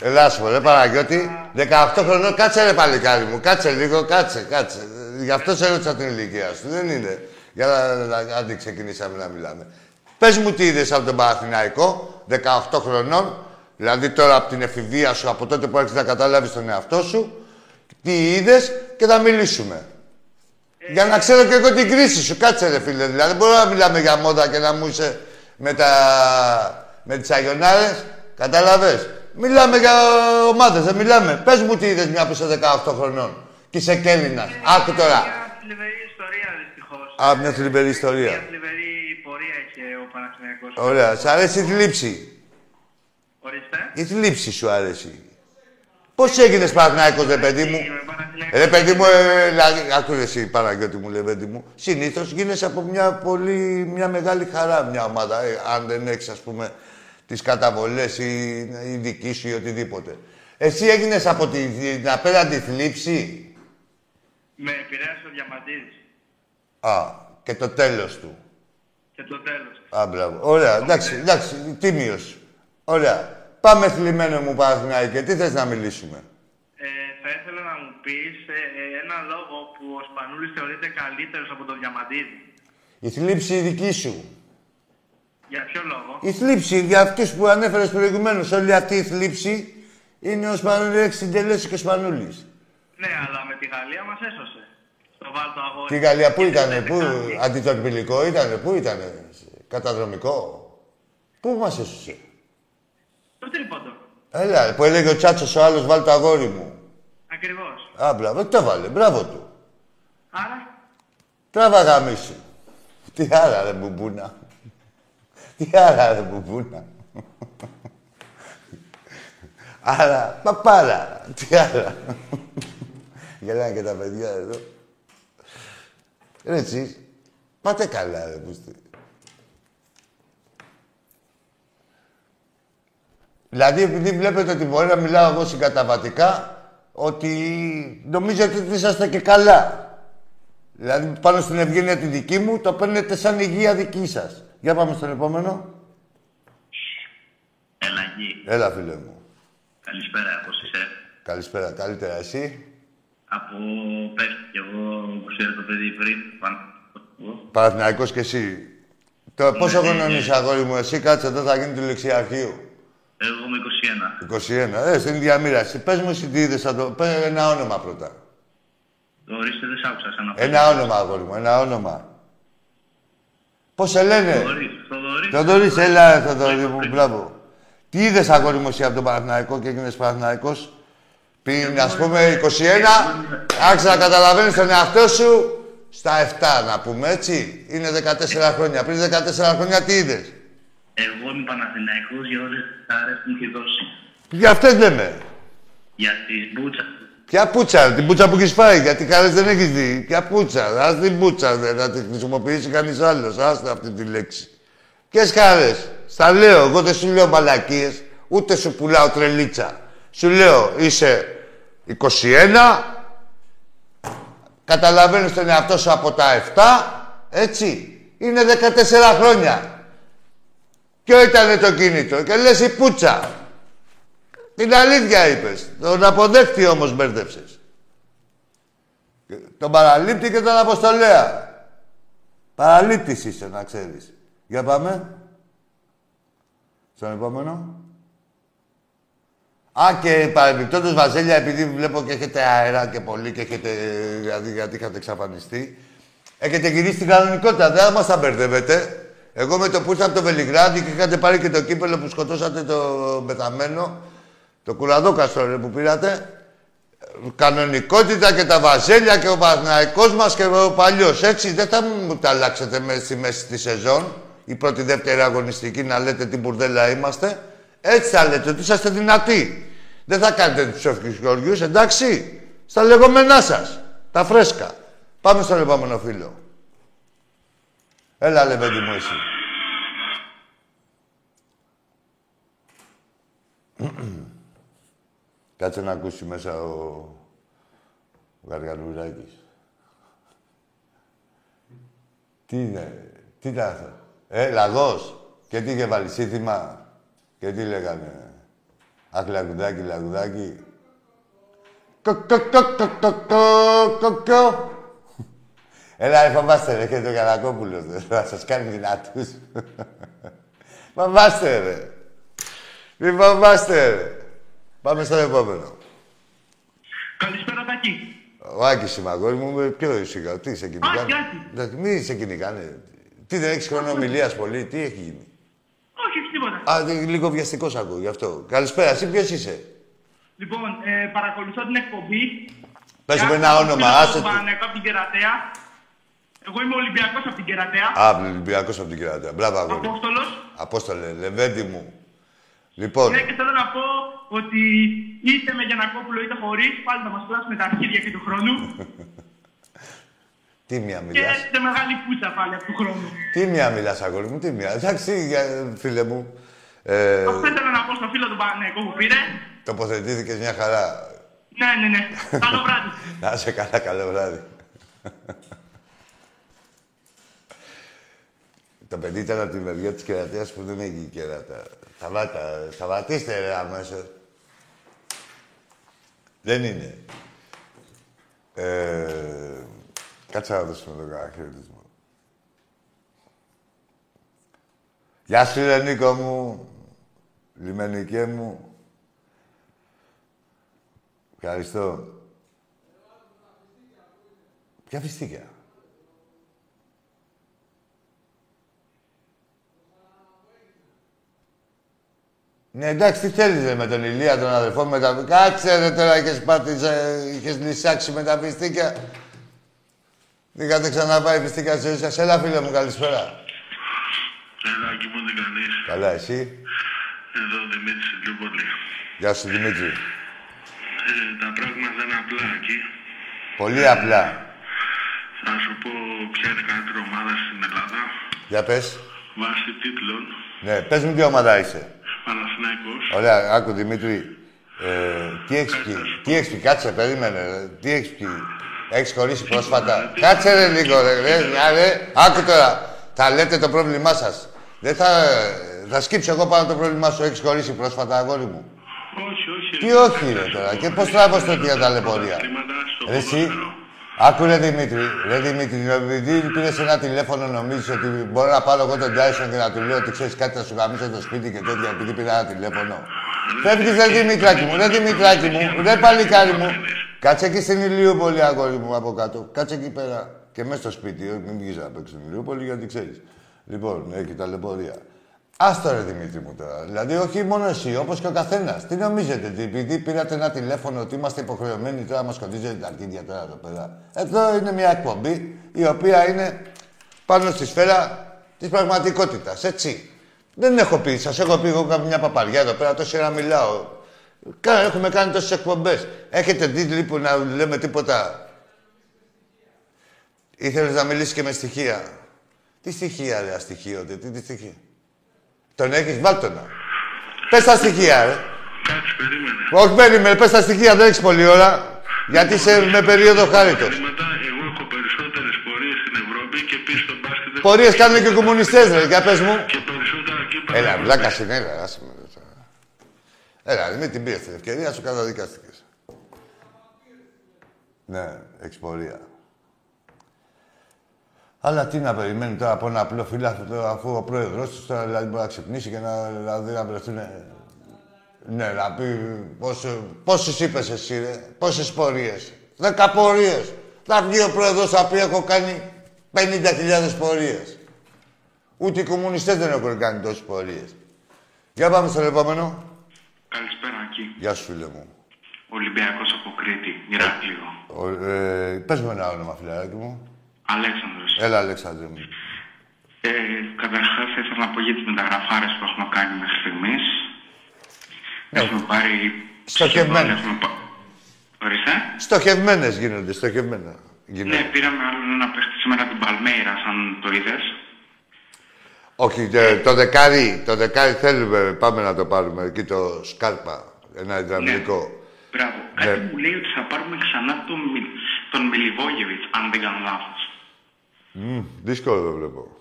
S1: Ελάς σου, ρε Παναγιώτη, 18 χρονών, κάτσε ρε παλικάρι μου, κάτσε λίγο, κάτσε, κάτσε. Γι' αυτό σε έρωτησα την ηλικία σου, δεν είναι. Για να, να, άντε ξεκινήσαμε να μιλάμε. Πες μου τι είδες από τον Παναθηναϊκό, 18 χρονών, δηλαδή τώρα από την εφηβεία σου, από τότε που άρχισες να καταλάβεις τον εαυτό σου, τι είδες και θα μιλήσουμε. Για να ξέρω και εγώ την κρίση σου. Κάτσε ρε φίλε, δηλαδή. Δεν μπορώ να μιλάμε για μόδα και να μου είσαι με, τα... με τις αγιονάρες. Κατάλαβες; Μιλάμε για ομάδες, δεν μιλάμε. Πες μου τι είδες μια που είσαι 18 χρονών. Και είσαι Κέλληνας. Άκου τώρα.
S6: Μια θλιβερή ιστορία, δυστυχώς.
S1: Α, μια θλιβερή ιστορία.
S6: Μια θλιβερή πορεία είχε ο Παναθηναϊκός.
S1: Ωραία. Σ' αρέσει η θλίψη;
S6: Ορίστε.
S1: Η θλίψη σου αρέσει; Πώς έγινες Παναθηναϊκός, ρε παιδί μου;
S6: Είμαι Παναθηναϊκός.
S1: Ρε παιδί μου, ε, δηλαδή, άκουρε εσύ Παναγιώτη μου, λέει παιδί μου. Συνήθως γίνεσαι από μια πολύ, μια μεγάλη χαρά μια ομάδα. ε, αν δεν έχεις, ας πούμε, τις καταβολές ή η δική σου ή οτιδήποτε. Εσύ έγινες από την, την απέναντι θλίψη;
S6: Με επηρέασε ο Διαμαντίδης.
S1: Α, και το τέλος του.
S6: Και το τέλος.
S1: Α, μπράβο. Ωραία, εντάξει, εντάξει, τίμιος. Ωραία. Πάμε θλιμμένο μου Παναθηναϊκέ. Τι θες να μιλήσουμε.
S6: Ε, θα ήθελα να μου πεις ε, ε, ένα λόγο που ο Σπανούλης θεωρείται καλύτερος από τον Διαμαντίδη.
S1: Η θλίψη η δική σου.
S6: Για ποιο λόγο;
S1: Η θλίψη για αυτούς που ανέφερες προηγουμένως. Όλη αυτή η θλίψη είναι ο Σπανούλης συντελέσει και ο Σπανούλης.
S6: Ναι, αλλά με τη Γαλλία μας έσωσε. Στο βάλτο αγόρι.
S1: Τη Γαλλία πού
S6: Και
S1: ήτανε,
S6: δεν
S1: πού,
S6: κάνει.
S1: αντιτορπιλικό ήτανε, πού ήτανε, καταδρομικό; Πού μας έσωσε;
S6: Το τρίποντο.
S1: Έλα, που έλεγε ο Τσάτσος ο άλλος, βάλει το αγόρι μου.
S6: Ακριβώς.
S1: Α, μπράβο, τι το βάλε, μπράβο του.
S6: Άρα,
S1: Τράβα γαμίσου. Τι άλλα ρε μπουμπούνα. Τι άλλα ρε μπουμπούνα. Άρα, παπάρα. Τι άλλα. Γελάνε και τα παιδιά εδώ. Ρε εσείς, πάτε καλά ρε πούστη. Δηλαδή, επειδή βλέπετε ότι μπορεί να μιλάω εγώ συγκαταβατικά, ότι νομίζετε ότι είσαστε και καλά. Δηλαδή, πάνω στην ευγένεια τη δική μου, το παίρνετε σαν υγεία δική σας. Για πάμε στον επόμενο.
S2: Έλα εκεί.
S1: Έλα, φίλε μου.
S2: Καλησπέρα, πώς είσαι;
S1: Καλησπέρα. Καλύτερα εσύ;
S2: Από πες και εγώ, όπως είδα το παιδί πριν, πάνω.
S1: Παναθηναϊκός και εσύ. Το, πόσο
S2: ναι,
S1: χρόνο
S2: ναι.
S1: είσαι, αγόρι μου, εσύ κάτσε εδώ, θα γίνει του λεξιαρχείου.
S2: Εγώ είμαι 21.
S1: 21. Ε, στην ίδια μοίρα. Εσύ, Πες μου εσύ τι είδες, θα το... Πες ένα όνομα πρώτα.
S2: Ορίστε, δεν σ' άκουσα σαν να
S1: Ένα όνομα, αγόρι μου, ένα όνομα. Πώς σε λένε;
S2: Θοδωρής, Θοδωρής.
S1: Θοδωρής, έλα, Θοδωρή μου, μπράβο. Τι είδες, αγόρι μου, εσύ από τον Παναθηναϊκό και έγινες Παναθηναϊκός; Πριν, ας πούμε, 21, άρχισε να καταλαβαίνεις τον εαυτό σου στα 7, να πούμε, έτσι. Είναι 14 χρόνια. Πριν 14 χρόνια τι είδες;
S2: Εγώ είμαι Παναθηναϊκός για όλες τις χάρες που μου έχει δώσει.
S1: Για αυτές λέμε.
S2: Για τις μπούτσα.
S1: Ποια πουτσα, την πουτσα που έχεις φάει, γιατί καλές δεν έχεις δει. Ποια πουτσα, ας την πουτσα, δεν θα τη χρησιμοποιήσει κανείς άλλος. Άστα αυτή τη λέξη. Ποιες χάρες. Στα λέω, εγώ δεν σου λέω μαλακίες, ούτε σου πουλάω τρελίτσα. Σου λέω, είσαι 21, καταλαβαίνεις τον εαυτό σου από τα 7, έτσι. Είναι 14 χρόνια. Ποιο ήταν το κίνητο. Και λες η πουτσα. Την αλήθεια είπες. Τον αποδέχτη όμως μπέρδεψες. Και Τον παραλήπτη και τον αποστολέα. Παραλήπτης είσαι, να ξέρεις. Για πάμε. Στον επόμενο. Α, και παρεμπιπτόντως, Βαζέλια, επειδή βλέπω και έχετε αέρα και πολύ και έχετε, δηλαδή, γιατί είχατε εξαφανιστεί, έχετε γυρίσει στην κανονικότητα. Δεν μας τα μπερδεύετε. Εγώ με το που ήρθα από το Βελιγράδι και είχατε πάρει και το κύπελο που σκοτώσατε το μεταμένο, το κουραδόκαστρο ρε, που πήρατε, κανονικότητα και τα βαζέλια και ο Παναθηναϊκός μας και ο παλιός. Έτσι δεν θα μου τα αλλάξετε μέσα στη μέση της σεζόν, η πρώτη δεύτερη αγωνιστική να λέτε τι μπουρδέλα είμαστε. Έτσι θα λέτε ότι είσαστε δυνατοί. Δεν θα κάνετε τους ψεύτικους Γεωργιούς, εντάξει. Στα λεγόμενά σας. Τα φρέσκα. Πάμε στον επόμενο φίλο. Έλα, λεβέντι μου, εσύ. Κάτσε να ακούσει μέσα ο, ο Γαργαλουράκης. Τι είναι, τι ήταν αυτό; Ε, λαγός. Και τι είχε βάλει, σύνθημα. Και τι λέγανε. Αχ, λαγουδάκι, λαγουδάκι. Κοκοκοκοκοκοκοκοκο. Έλα, ρε, φοβάστε, ρε, και το Καρακόπουλος, ρε. Θα σας κάνει δυνατούς. φοβάστε, ρε. Μη φοβάστε, ρε. Πάμε στο επόμενο.
S6: Καλησπέρα, Τάκη.
S1: Ο Άκης είμαι, αγόρι μου, με πιο ήσυχα. Τι σε κυνηγάνε.
S6: Άκη, Άκη.
S1: Δεν- Μη σε κυνηγάνε. Τι δεν έχεις χρόνο ομιλίας πολύ, τι έχει γίνει;
S6: Όχι, όχι, τίποτα.
S1: Α, δε- λίγο βιαστικός ακούω, γι' αυτό. Καλησπέρα, εσύ ποιος είσαι;
S6: Λοιπόν, ε, παρακολουθώ την εκπομπή.
S1: Πες μου
S6: Και
S1: ένα
S6: άκουσα
S1: όνομα,
S6: τον
S1: άσε το.
S6: Παναγιώτο από την Κερατέα. Εγώ είμαι Ολυμπιακός από την Κερατέα.
S1: Α, Ολυμπιακός από την Κερατέα. Μπράβο, αγόρι. μου.
S6: Απόστολος.
S1: Απόστολε, λεβέντι μου. Λοιπόν,
S6: Ναι, και θέλω να πω ότι είτε με Γιανακόπουλο είτε χωρίς, πάλι θα μας κλάσουμε τα αρχίδια και του χρόνου.
S1: τι μία
S6: και
S1: μιλάς.
S6: έχετε μεγάλη πούτσα πάλι από του χρόνου.
S1: Τι μία μιλάς, αγόρι μου, τι μία. Εντάξει, για- φίλε μου. Ε,
S6: Αυτό ήθελα να πω στο φίλο του Παναγιώτου που πήρε.
S1: τοποθετήθηκες μια χαρά.
S6: Ναι, ναι, ναι. Καλό βράδυ.
S1: Να είσαι καλά, καλό βράδυ. Το παιδί ήταν από τη μεριά της κερατέας που δεν έχει κεράτα. Σταμάτα, σταματήστε ρε αμέσως. Δεν είναι. Ε, κάτσε να δώσουμε το κανένα χαιρετισμό. Γεια σου ρε Νίκο μου, λιμενικέ μου. Ευχαριστώ. Ποια φυστήκια. Ναι, εντάξει, τι θέλεις ρε, με τον Ηλία, τον αδερφό μου, με τα... Κάτσε ρε τώρα, είχες, πάτη, ε, είχες λυσάξει με τα φυστήκια. Δεν είχατε ξαναπάει φυστήκια στη ζωή σας. Έλα, φίλε μου, καλησπέρα.
S4: Έλα, εκεί μου τι κάνεις.
S1: Καλά, εσύ;
S4: Εδώ Δημήτρης Λιούπολη.
S1: Γεια σου, Δημήτρη.
S4: Ε, τα πράγματα είναι απλά εκεί.
S1: Πολύ απλά.
S4: Θα σου πω ποια είναι η καλύτερη ομάδα στην Ελλάδα.
S1: Για πες.
S4: Βάσει τίτλων,
S1: Ναι, πες μου τι ομάδα είσαι.
S4: Παναθηναϊκός.
S1: Ωραία, άκου Δημήτρη. Ε, τι έχεις πει, τι έχεις πει, κάτσε, περίμενε, ρε. τι έχεις πει; Έχεις χωρίσει πρόσφατα; Κάτσε ρε λίγο, ρε, ρε, μια, ρε. Άκου τώρα, θα λέτε το πρόβλημά σας. Δεν θα, θα σκύψω εγώ πάνω το πρόβλημά σου. Έχεις χωρίσει πρόσφατα, αγόρι μου.
S4: Όχι, όχι.
S1: Τι όχι, ρε, τώρα. Και πώς τράβω στο τι ταλαιπωρία.
S4: Κλίματα στο
S1: Ρε, εσύ,
S4: ποδόσφαιρο.
S1: άκου ρε Δημήτρη, ρε Δημήτρη, επειδή πήρες ένα τηλέφωνο, νομίζεις ότι μπορώ να πάρω εγώ τον Τάισον και να του λέω ότι ξέρεις κάτι, θα σου γαμίσω το σπίτι και τέτοια, επειδή πήρα ένα τηλέφωνο. Φεύγεις, ρε Δημητράκη μου, ρε Δημητράκη μου, ρε παλικάρι μου. Κάτσε εκεί στην Ηλιούπολη, αγόρι μου, από κάτω. Κάτσε εκεί πέρα. Και μέσα στο σπίτι, ε, μην βγεις να παίξει στην Ηλιούπολη, γιατί ξέρεις. Λοιπόν, έχει ταλαιπωρία. Άστο ρε Δημήτρη μου τώρα. Δηλαδή, όχι μόνο εσύ, όπως και ο καθένας. Τι νομίζετε, ότι επειδή πήρατε ένα τηλέφωνο ότι είμαστε υποχρεωμένοι τώρα να μας κοντίζετε τα αρχίδια τώρα εδώ πέρα. Εδώ είναι μια εκπομπή η οποία είναι πάνω στη σφαίρα της πραγματικότητας. Έτσι. Δεν έχω πει, σας έχω πει εγώ καμιά παπαριά εδώ πέρα, τόση ώρα μιλάω. Κα- Έχουμε κάνει τόσες εκπομπές. Έχετε δει λοιπόν να λέμε τίποτα. Ήθελες να μιλήσεις και με στοιχεία. Τι στοιχεία, ρε, αστοιχείωτε, τι, τι στοιχεία. Τον έχεις, βάλ' τον. Πες τα στοιχεία, ρε.
S4: Κάτσε, περίμενε.
S1: Όχι, περίμενε, πες τα στοιχεία, δεν έχεις πολλή ώρα. Γιατί είσαι με περίοδο χάριτος.
S4: Μετά, εγώ έχω περισσότερες πορείες στην Ευρώπη και πίσω στο μπάσκετ. έχω
S1: Πορείες κάνουν και οι κομμουνιστές, ρε, για πες μου.
S4: Και περισσότερα εκεί
S1: Έλα,
S4: παρά-
S1: βλάκα είναι, έλα, άσε με. ρε, τώρα. Έλα, μην την πήρες την ευκαιρία σου, καταδικάστηκες. Ναι, έχεις πορεία. Αλλά τι να περιμένει τώρα από ένα απλό φιλάθλο, αφού ο πρόεδρος του τώρα δηλαδή μπορεί να ξυπνήσει και να, δηλαδή, να βρεθούν. Ναι, να πει πόσο, πόσες είπες εσύ ρε, πόσες πορείες. Δέκα πορείες. Θα βγει ο πρόεδρος θα πει έχω κάνει 50.000 πορείες. Ούτε οι κομμουνιστές δεν έχουν κάνει τόσες πορείες. Για πάμε στο επόμενο.
S4: Καλησπέρα, Ακή.
S1: Γεια σου φίλε μου.
S4: Ολυμπιακός από Κρήτη, Ηράκλειο.
S1: Ο, ε, πες μου ένα όνομα φιλαράκι μου.
S4: Αλέξανδρος.
S1: Έλα Αλέξανδρε μου.
S4: Ε, Καταρχάς, θα ήθελα να πω για τις μεταγραφάρες που έχουμε κάνει μέχρι στιγμής.
S1: Ναι.
S4: Έχουμε πάρει.
S1: Στοχευμένες.
S4: Έχουμε πα... Ορίστε.
S1: Στοχευμένες γίνονται, στοχευμένα.
S4: Ναι,
S1: Γίνονται.
S4: πήραμε άλλο ένα παίχτη σήμερα την Παλμέιρα, αν το είδες.
S1: Όχι, ε, το δεκάρι, το δεκάρι θέλουμε, πάμε να το πάρουμε. Εκεί το σκάρπα, ένα υδραυλικό.
S4: Μπράβο. Κάτι
S1: Ναι.
S4: μου λέει ότι θα πάρουμε ξανά τον, Μι- τον Μιλιβόγεβιτς, αν δεν κάνω λάθος.
S1: Μμ, δύσκολο το βλέπω.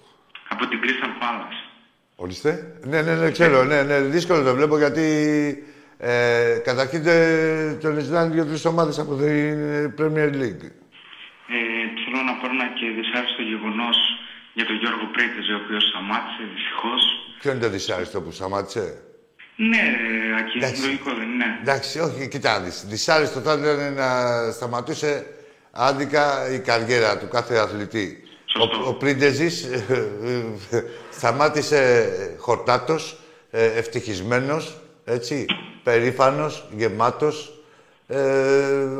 S4: Από την Crystal Palace.
S1: Ορίστε. Ναι, ναι, ναι, ξέρω. Ναι, ναι, δύσκολο το βλέπω γιατί ε, καταρχήν ε, τον Ισλάνδη δύο-τρει ομάδες από την ε, Premier League.
S4: Ε, θέλω να πω ένα και δυσάρεστο γεγονός για τον Γιώργο Πρέτεζε, ο οποίος σταμάτησε δυστυχώς.
S1: Ποιο είναι το δυσάρεστο που σταμάτησε;
S4: Ναι, Ακή,
S1: Εντάξει.
S4: λογικό δεν είναι.
S1: Εντάξει, όχι, κοιτά να δεις. Δυσάρεστο θα ήταν να σταματούσε άδικα η καριέρα του κάθε αθλητή.
S4: Σωστό.
S1: Ο, ο Πρίντεζης ε, ε, σταμάτησε χορτάτος, ε, ευτυχισμένος, έτσι, περήφανος, γεμάτος, ε,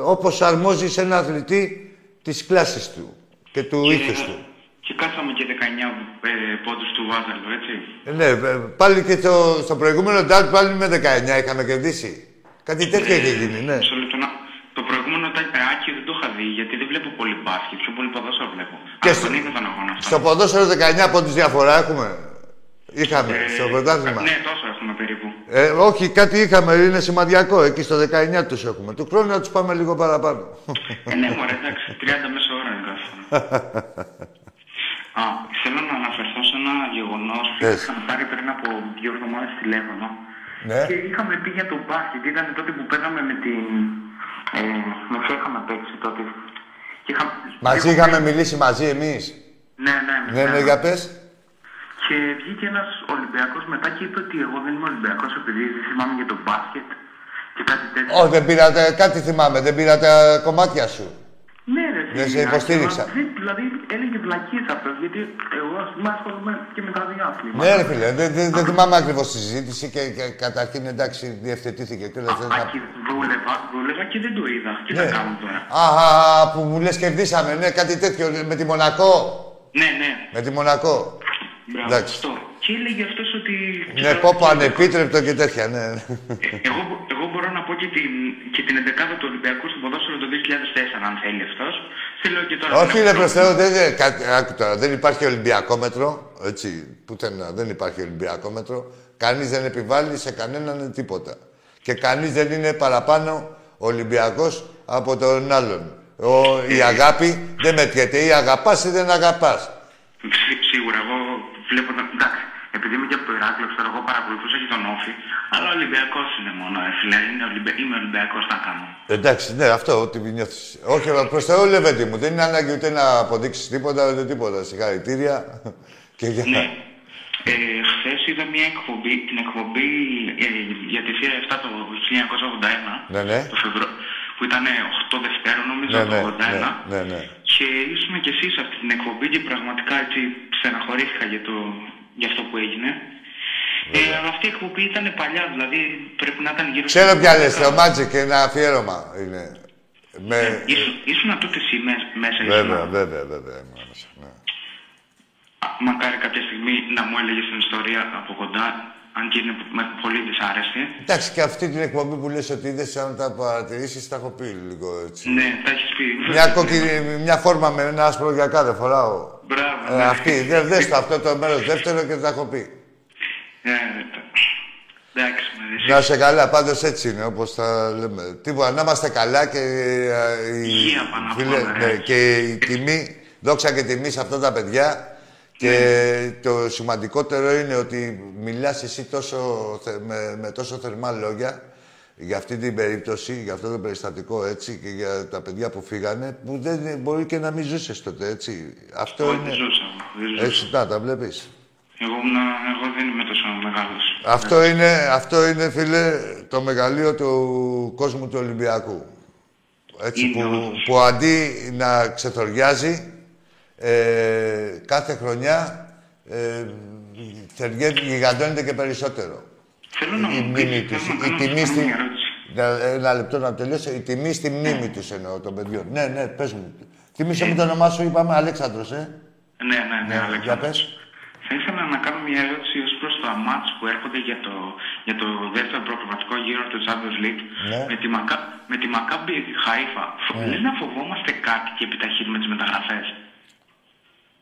S1: όπως αρμόζει σε ένα αθλητή της κλάσης του και του ήθους του.
S4: Και κάθαμε και 19 ε, πόντους του Βάζαλου, έτσι.
S1: Ε, Ναι, ε, πάλι και στο, στο προηγούμενο ντάρτ πάλι με 19 είχαμε κερδίσει. Κάτι τέτοιο είχε γίνει, ναι.
S4: Μισό λεπτό να- Το προηγούμενο τάκι δεν το είχα δει, γιατί δεν βλέπω πολύ μπάσκετ, πιο πολύ ποδόσφαιρο βλέπω.
S1: Και
S4: Αλλά
S1: στο-
S4: τον είδα τον αγώνα αυτό.
S1: Στο ποδόσφαιρο 19 πόντους διαφορά έχουμε; Είχαμε,
S4: Ε,
S1: στο πρωτάθλημα;
S4: Ναι, τόσο έχουμε περίπου.
S1: Ε, όχι, κάτι είχαμε, είναι σημαντικό. Εκεί στο 19 τους έχουμε. Του χρόνου να τους πάμε λίγο παραπάνω.
S4: ε, ναι, μωρέ, εντάξει, 30 μέσα ώρα είναι κάθε φορά. Α, θέλω να αναφερθώ σε ένα γεγονός που
S1: Πες.
S4: είχαμε πάρει πριν από δύο εβδομάδες τηλέφωνο.
S1: Ναι.
S4: Και είχαμε πει για το μπάσκετ. Ήταν τότε που παίζαμε με την. Ε, με ποια είχαμε παίξει τότε. Και είχα-
S1: Μαζί είχαμε μιλήσει μαζί εμείς.
S4: Ναι, ναι, με
S1: Ναι, ναι,
S4: σένα.
S1: για πες.
S4: Και βγήκε ένας Ολυμπιακός μετά και είπε ότι εγώ δεν είμαι Ολυμπιακός επειδή δεν θυμάμαι για το μπάσκετ και κάτι τέτοιο.
S1: Όχι, δεν πήρατε, κάτι θυμάμαι, δεν πήρα τα κομμάτια σου.
S4: Ναι, ρε,
S1: Δεν σε
S4: φίλε,
S1: υποστήριξα.
S4: αλλά δεν- Δηλαδή έλεγε βλακίε αυτός γιατί εγώ ας πούμε ασχολούμαι και με τα διάθλημα.
S1: Ναι, ρε φίλε, δεν, δεν, δεν θυμάμαι ακριβώς τη συζήτηση και, και καταρχήν εντάξει διευθετήθηκε και όλα αυτά.
S4: Άκη, δούλευα, δούλευα και δεν το είδα. Τι
S1: Ναι.
S4: να κάνω τώρα;
S1: Α, α, α, που μου λες κερδίσαμε, ναι, κάτι τέτοιο, με τη Μονακό.
S4: Ναι, ναι.
S1: Με τη Μονακό.
S4: Μπράβο,
S1: Εντάξει.
S4: αυτό. Και έλεγε αυτός ότι.
S1: Ναι, πόπο ανεπίτρεπτο και τέτοια, ναι.
S4: Εγώ, εγώ μπορώ να πω και την, και την 11η του Ολυμπιακού στο ποδόσφαιρο το 2004, αν θέλει αυτός. Θέλω και τώρα.
S1: Όχι, ρε προς Θεού, δεν, δεν, κάτι- άκου τώρα, δεν υπάρχει Ολυμπιακό μέτρο, έτσι, πουθενά, δεν υπάρχει Ολυμπιακό μέτρο. Κανείς δεν επιβάλλει σε κανέναν τίποτα. Και κανείς δεν είναι παραπάνω Ολυμπιακός από τον άλλον. Ο, η αγάπη δεν μετριέται, ή αγαπάς ή δεν αγαπάς.
S4: Σί- Σίγουρα, εγώ βλέπω. να- Εντάξει, επειδή είμαι και από το Ηράκλειο, ξέρω εγώ παρακολουθούσα και τον Όφη. Αλλά Ολυμπιακός είναι μόνο, ε, φίλε. Είναι Ολυμπια... Είμαι Ολυμπιακός να κάνω.
S1: Εντάξει, ναι, αυτό ό,τι νιώθεις. Όχι, αλλά προς Θεού, Λεβέντη μου, δεν είναι ανάγκη ούτε να αποδείξεις τίποτα, ούτε τίποτα. Συγχαρητήρια. Και για...
S4: Ναι. Ε, Χθες είδα μια εκπομπή, την εκπομπή ε, για τη θύρα 7 το 1981.
S1: Ναι, ναι.
S4: Το Φεβρου... Που ήταν 8 Δευτέρων, νομίζω,
S1: Ναι,
S4: το
S1: ναι,
S4: 81.
S1: ναι, ναι, ναι.
S4: Και ήσουν κι εσείς σε αυτή την εκπομπή και πραγματικά έτσι στεναχωρήθηκα για, το... για αυτό που έγινε. Ε, αλλά αυτή η εκπομπή ήταν παλιά, δηλαδή πρέπει να ήταν γύρω
S1: Ξέρω
S4: στο
S1: ποια λες,
S4: 12.
S1: το Magic, ένα αφιέρωμα είναι. Με...
S4: Ήσουν, ήσουν τότε εσύ μες- μέσα,
S1: Βέβαια,
S4: ήσουν.
S1: βέβαια, βέβαια. είμαι μέσα, ναι.
S4: Α, Μακάρι κάποια στιγμή να μου έλεγες την ιστορία από κοντά, αν και είναι με- πολύ δυσάρεστη.
S1: Εντάξει, και αυτή την εκπομπή που λες ότι είδες, αν τα παρατηρήσεις, τα έχω πει λίγο έτσι.
S4: Ναι, τα έχεις πει.
S1: Μια, κόκκινη, μια φόρμα με ένα άσπρο για κάθε φοράω.
S4: Μπράβο.
S1: Ε,
S4: ναι.
S1: αυτή, δε, δες το αυτό το μέρος δεύτερο και τα έχω πει.
S4: Ε, τα- Εντάξει, με
S1: Να σε καλά, πάντως έτσι είναι, όπως τα λέμε. Τίποτα, να είμαστε καλά και, ε, η,
S4: Υγεία πάνω απ'
S1: φίλε,
S4: όλα,
S1: ναι,
S4: ρε.
S1: και η τιμή, δόξα και τιμή σε αυτά τα παιδιά. Και
S4: Ναι.
S1: το σημαντικότερο είναι ότι μιλάς εσύ τόσο, θε- με, με τόσο θερμά λόγια για αυτή την περίπτωση, για αυτό το περιστατικό έτσι και για τα παιδιά που φύγανε, που δεν μπορεί και να μην ζούσες τότε, έτσι. Αυτό
S7: Όχι,
S1: είναι.
S7: δεν ζούσα. Δεν ζούσα.
S1: Έτσι, να τα βλέπεις.
S7: Εγώ, ήμουν, εγώ δεν είμαι τόσο μεγάλος.
S1: Αυτό είναι, αυτό είναι, φίλε, το μεγαλείο του κόσμου του Ολυμπιακού. Έτσι,
S7: Είναι
S1: που,
S7: όντως.
S1: που αντί να ξεθοριάζει ε, κάθε χρονιά ε, θεριεύει, γιγαντώνεται και περισσότερο.
S7: Θέλω να
S1: η
S7: μου πεις,
S1: μνήμη
S7: θέλω
S1: τους,
S7: να
S1: η
S7: κάνω
S1: τιμή
S7: να
S1: στη...
S7: κάνω μια ερώτηση.
S1: Να- Ένα λεπτό να τελειώσω. Η τιμή στη μνήμη τους εννοώ των παιδιών. Ναι, ναι, πες μου. Θυμήσε μου το όνομά σου, είπαμε Αλέξανδρος, ε;
S7: Ναι, ναι, ναι,
S1: Ναι,
S7: Αλέξανδρος.
S1: για πες.
S7: Θα ήθελα να κάνω μια ερώτηση ως προς τα μάτς που έρχονται για το, για το δεύτερο προκριματικό γύρο του Champions League
S1: Ναι.
S7: με, τη Μακά, με τη Μακάμπη Χάιφα.
S1: Ναι.
S7: Λες να φοβόμαστε κάτι και επιταχύνουμε τις μεταγραφές;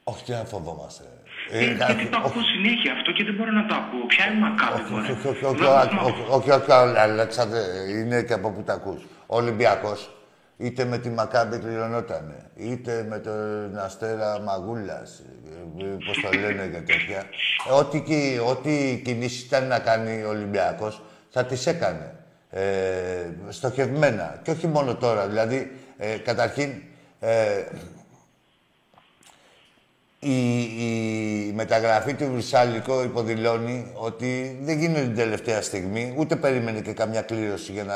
S1: Όχι, τι να φοβόμαστε.
S7: Ε, γιατί το ακούω συνέχεια αυτό και δεν μπορώ να το ακούω. Ποια είναι η Μακάμπη,
S1: Όχι,
S7: μωρέ.
S1: όχι, όχι, όχι,
S7: Βλέπω
S1: όχι,
S7: να-
S1: όχι, όχι, όχι, Αλέξανδρε, είναι και από πού τα ακούς. Ο Ολυμπιακός, είτε με τη Μακάμπη κληρονότανε, είτε με τον Αστέρα Μαγούλας, ε, πώς το λένε και τέτοια. Ε, Ό,τι, κι- ό,τι κινήσεις ήταν να κάνει ο Ολυμπιακός, θα τις έκανε. Ε, στοχευμένα. Και όχι μόνο τώρα. Δηλαδή, ε, καταρχήν, ε, η, η μεταγραφή του Βρυσάλικο υποδηλώνει ότι δεν γίνεται την τελευταία στιγμή, ούτε περίμενε και καμιά κλήρωση για να...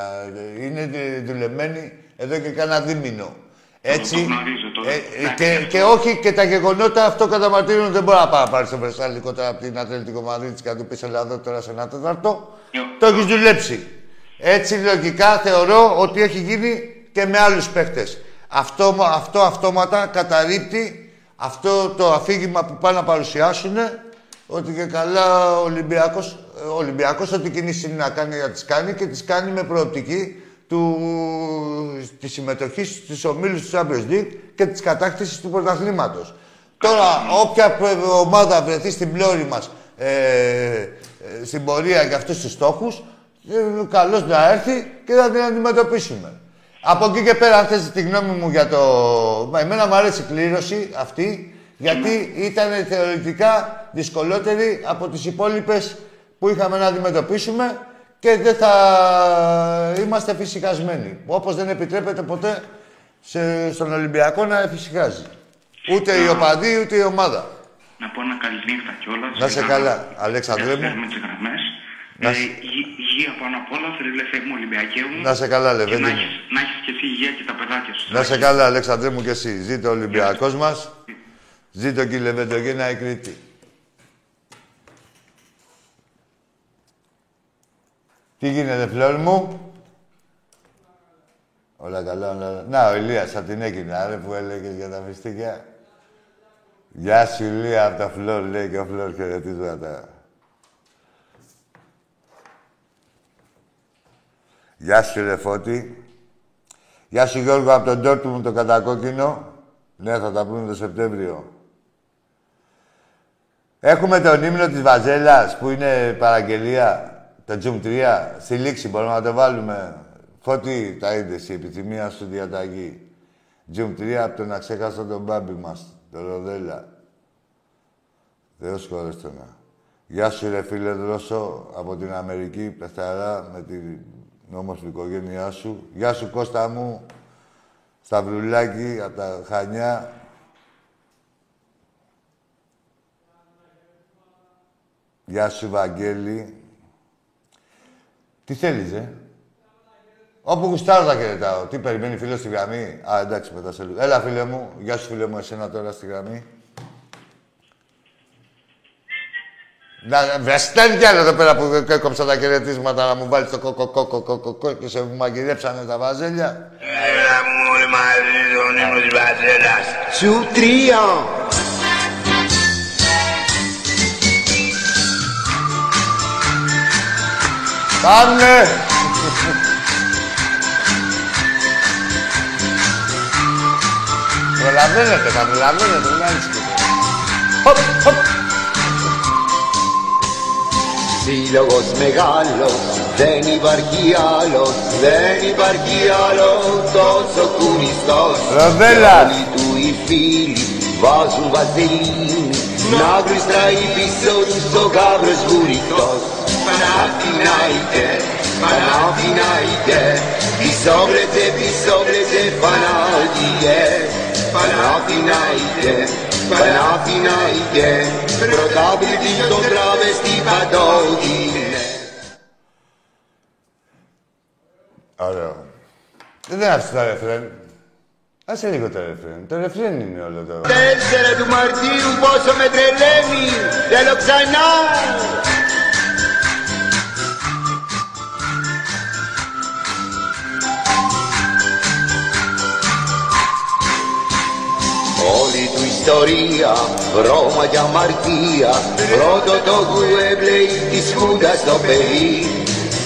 S1: Είναι δου- δουλεμένη εδώ και κάνα δίμηνο. Έτσι,
S7: το γνωρίζω, το-
S1: ε,
S7: εντάξει,
S1: και,
S7: αυτό.
S1: και όχι και τα γεγονότα αυτό καταμαρτύρουν δεν μπορεί να πάει να πάρει στο Βρυσάλικο τώρα από την Ατλαντικό Μαδρίτη και να του πεις Ελλάδα τώρα σε ένα τέταρτο.
S7: Yo.
S1: Το έχεις δουλέψει. Έτσι λογικά θεωρώ ότι έχει γίνει και με άλλους παίχτες. Αυτό, αυτό αυτόματα καταρρύπτει αυτό το αφήγημα που πάνε να παρουσιάσουν ότι και καλά ο Ολυμπιακός, ο Ολυμπιακός ό,τι κινήσει είναι να κάνει να τις κάνει και τις κάνει με προοπτική του, της συμμετοχής στους ομίλους του Champions League και της κατάκτησης του πρωταθλήματος. Τώρα, όποια πε- ομάδα βρεθεί στην πλώρη μας ε, ε, στην πορεία για αυτούς τους στόχους, ε, καλώς να έρθει και να την αντιμετωπίσουμε. Από εκεί και πέρα, αν θες τη γνώμη μου για το... Μα εμένα μου αρέσει η κλήρωση αυτή, γιατί ήταν θεωρητικά δυσκολότερη από τις υπόλοιπες που είχαμε να αντιμετωπίσουμε και δεν θα είμαστε φυσικασμένοι. Όπως δεν επιτρέπεται ποτέ σε, στον Ολυμπιακό να εφησυχάζει. Ούτε η οπαδή, ούτε η ομάδα.
S7: Να πω ένα καληνύχτα κιόλας.
S1: Να σε
S7: για
S1: καλά, Αλέξανδρε μου.
S7: Με τις γραμμές.
S1: Να
S7: Ε,
S1: σε-
S7: υγε- υγεία πάνω απ' όλα, θρυλεφέ μου, Ολυμπιακές μου.
S1: Να σε καλά,
S7: Και
S1: Λεβέντη
S7: να
S1: μου.
S7: έχεις, να έχεις και εσύ υγεία και τα παιδάκια σου.
S1: Να σε καλά, Αλέξανδρε μου και εσύ. Ζήτω ο Ολυμπιακός μας. Ζήτω και η Λεβεντογένα η Κρήτη. Τι γίνεται, φλόρ μου; Όλα καλά, όλα... Να, ο Ηλίας θα την έγινε, άρε που έλεγες για τα μυστικιά. Γεια σου, Ηλία, από τα φλόρ, λέει και ο φλόρ χαιρετίσματα. Γεια σου, ρε Φώτη. Γεια σου, Γιώργο, από τον Ντόρτμουντ το κατακόκκινο. Ναι, θα τα πούμε το Σεπτέμβριο. Έχουμε τον ύμνο της Βαζέλας, που είναι παραγγελία, το Τζουμ 3. Στη λήξη μπορούμε να το βάλουμε. Φώτη, τα είδες, η επιθυμία σου διαταγή. Τζουμ 3 από τον αξέχαστο τον μπάμπι μας, τον Ροδέλα. Θεός χωρέστονα. Γεια σου, ρε φίλε Δρόσο, από την Αμερική, πεθαρά, με την όμορφη οικογένειά σου. Γεια σου, Κώστα μου, Σταυρουλάκι, από τα Χανιά. Γεια σου, Βαγγέλη. Τι θέλεις, ε; Όπου γουστάρω τα χαιρετάω. Τι περιμένει φίλος στη γραμμή; Α, εντάξει, μετά σε λίγο. Έλα, φίλε μου. Γεια σου, φίλε μου, εσένα τώρα στη γραμμή. Να βρεσταίνει κι άλλο εδώ πέρα που έκοψα τα χαιρετίσματα να μου βάλει το κοκοκοκοκοκοκο και σε μαγειρέψανε τα βαζέλια.
S8: Έλα μου όλοι μαζί τον ύμνο της Βαζέλας.
S9: Σου τρία.
S1: Πάμε! Προλαβαίνετε, θα προλαβαίνετε, μην ανησυχείτε. Χοπ, χοπ.
S9: Σύλλογος μεγάλος, δεν υπάρχει άλλος, δεν υπάρχει άλλος τόσο κουνιστός.
S1: Ροδέλα.
S9: Όλοι του οι φίλοι βάζουν βαζελίνη, να γλιστράει πίσω τους ο γάβρος βουρητός. Παναθηναϊκέ, Παναθηναϊκέ Πισόβρετε, πισόβρετε Πανάγιε Παναθηναϊκέ Παναθηναϊκέ Πρωτάβλητη το τράβεστη παντόγινε
S1: Ωραίο. Δεν άφησε το ρεφρέν. Άσε λίγο το ρεφρέν. Το ρεφρέν είναι όλο το...
S9: Τέσσερα του Μαρτίου πόσο με τρελαίνει Θέλω ξανά ιστορία, βρώμα και αμαρτία Πρώτο το γουέμπλεϊ της Χούντας στο παιδί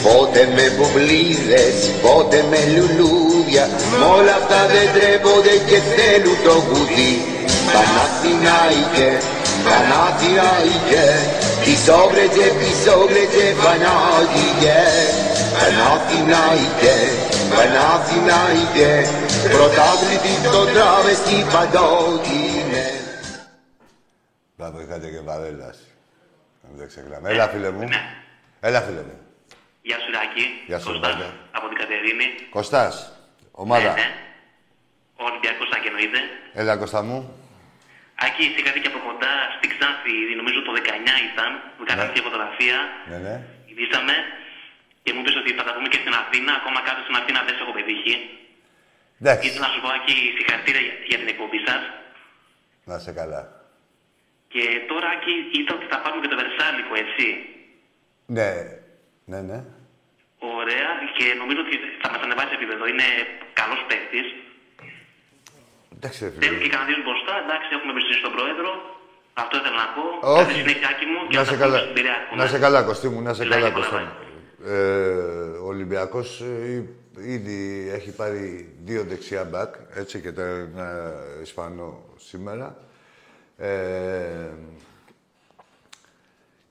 S9: Πότε με μπουμπλίδες, πότε με λουλούδια. Μ' όλα αυτά δεν τρέπονται και θέλουν το γουδί Παναθηναϊκέ, Παναθηναϊκέ Πισόβρετζε, πισόβρετζε, Πανάγιε Παναθηναϊκέ, Παναθηναϊκέ Πρωτάβλητη το τράβεστη παντόγινε
S1: Μπράβο, είχατε και βαρέλας. Δεν ξεχνάμε. Έλα, φίλε μου. Έλα, φίλε μου.
S2: Γεια σου, Ράκη.
S1: Γεια σου,
S2: Κώστας,
S1: Ράκη.
S2: από την Κατερίνη.
S1: Κωστάς, ομάδα.
S2: Ναι, ναι. Ο Ολυμπιακός Άκη εννοείται.
S1: Έλα, Κώστα μου.
S2: Άκη, είσαι κάτι και από κοντά στη Ξάνθη, νομίζω το 19 ήταν, με καταρχή φωτογραφία.
S1: Ναι, ναι.
S2: Μιλήσαμε και μου είπες ότι θα τα πούμε και στην Αθήνα. Ακόμα κάτω στην Αθήνα δεν σε έχω πετύχει.
S1: Εντάξει,
S2: Ήθελα να σου πω, Άκη, συγχαρητήρια για- για την εκπομπή σας.
S1: Να σε καλά.
S2: Και τώρα, Άκη, είδα ότι θα πάρουμε και το Βερσάλικο, έτσι.
S1: Ναι, ναι, ναι.
S2: Ωραία και νομίζω ότι θα μας ανεβάσει επίπεδο. Είναι καλός παίκτης.
S1: Εντάξει, ρε
S2: Θέλουν και
S1: φίλε.
S2: κανένα δύο μπροστά. Εντάξει, έχουμε εμπιστοσύνη στον πρόεδρο. Αυτό ήθελα να πω.
S1: Όχι.
S2: Καλή συνέχεια, Άκη μου. Και
S1: Να
S2: θα
S1: σε
S2: τα πούμε
S1: καλά.
S2: στην Πειραιά,
S1: Να σε καλά, Κωστή μου, να σε
S2: Φιλάκια
S1: καλά,
S2: πολλά,
S1: Κωστά μου. Ε, ο Ολυμπιακός ε, ήδη έχει πάρει δύο δεξιά μπακ, έτσι και το ένα Ισπανό σήμερα. Ε,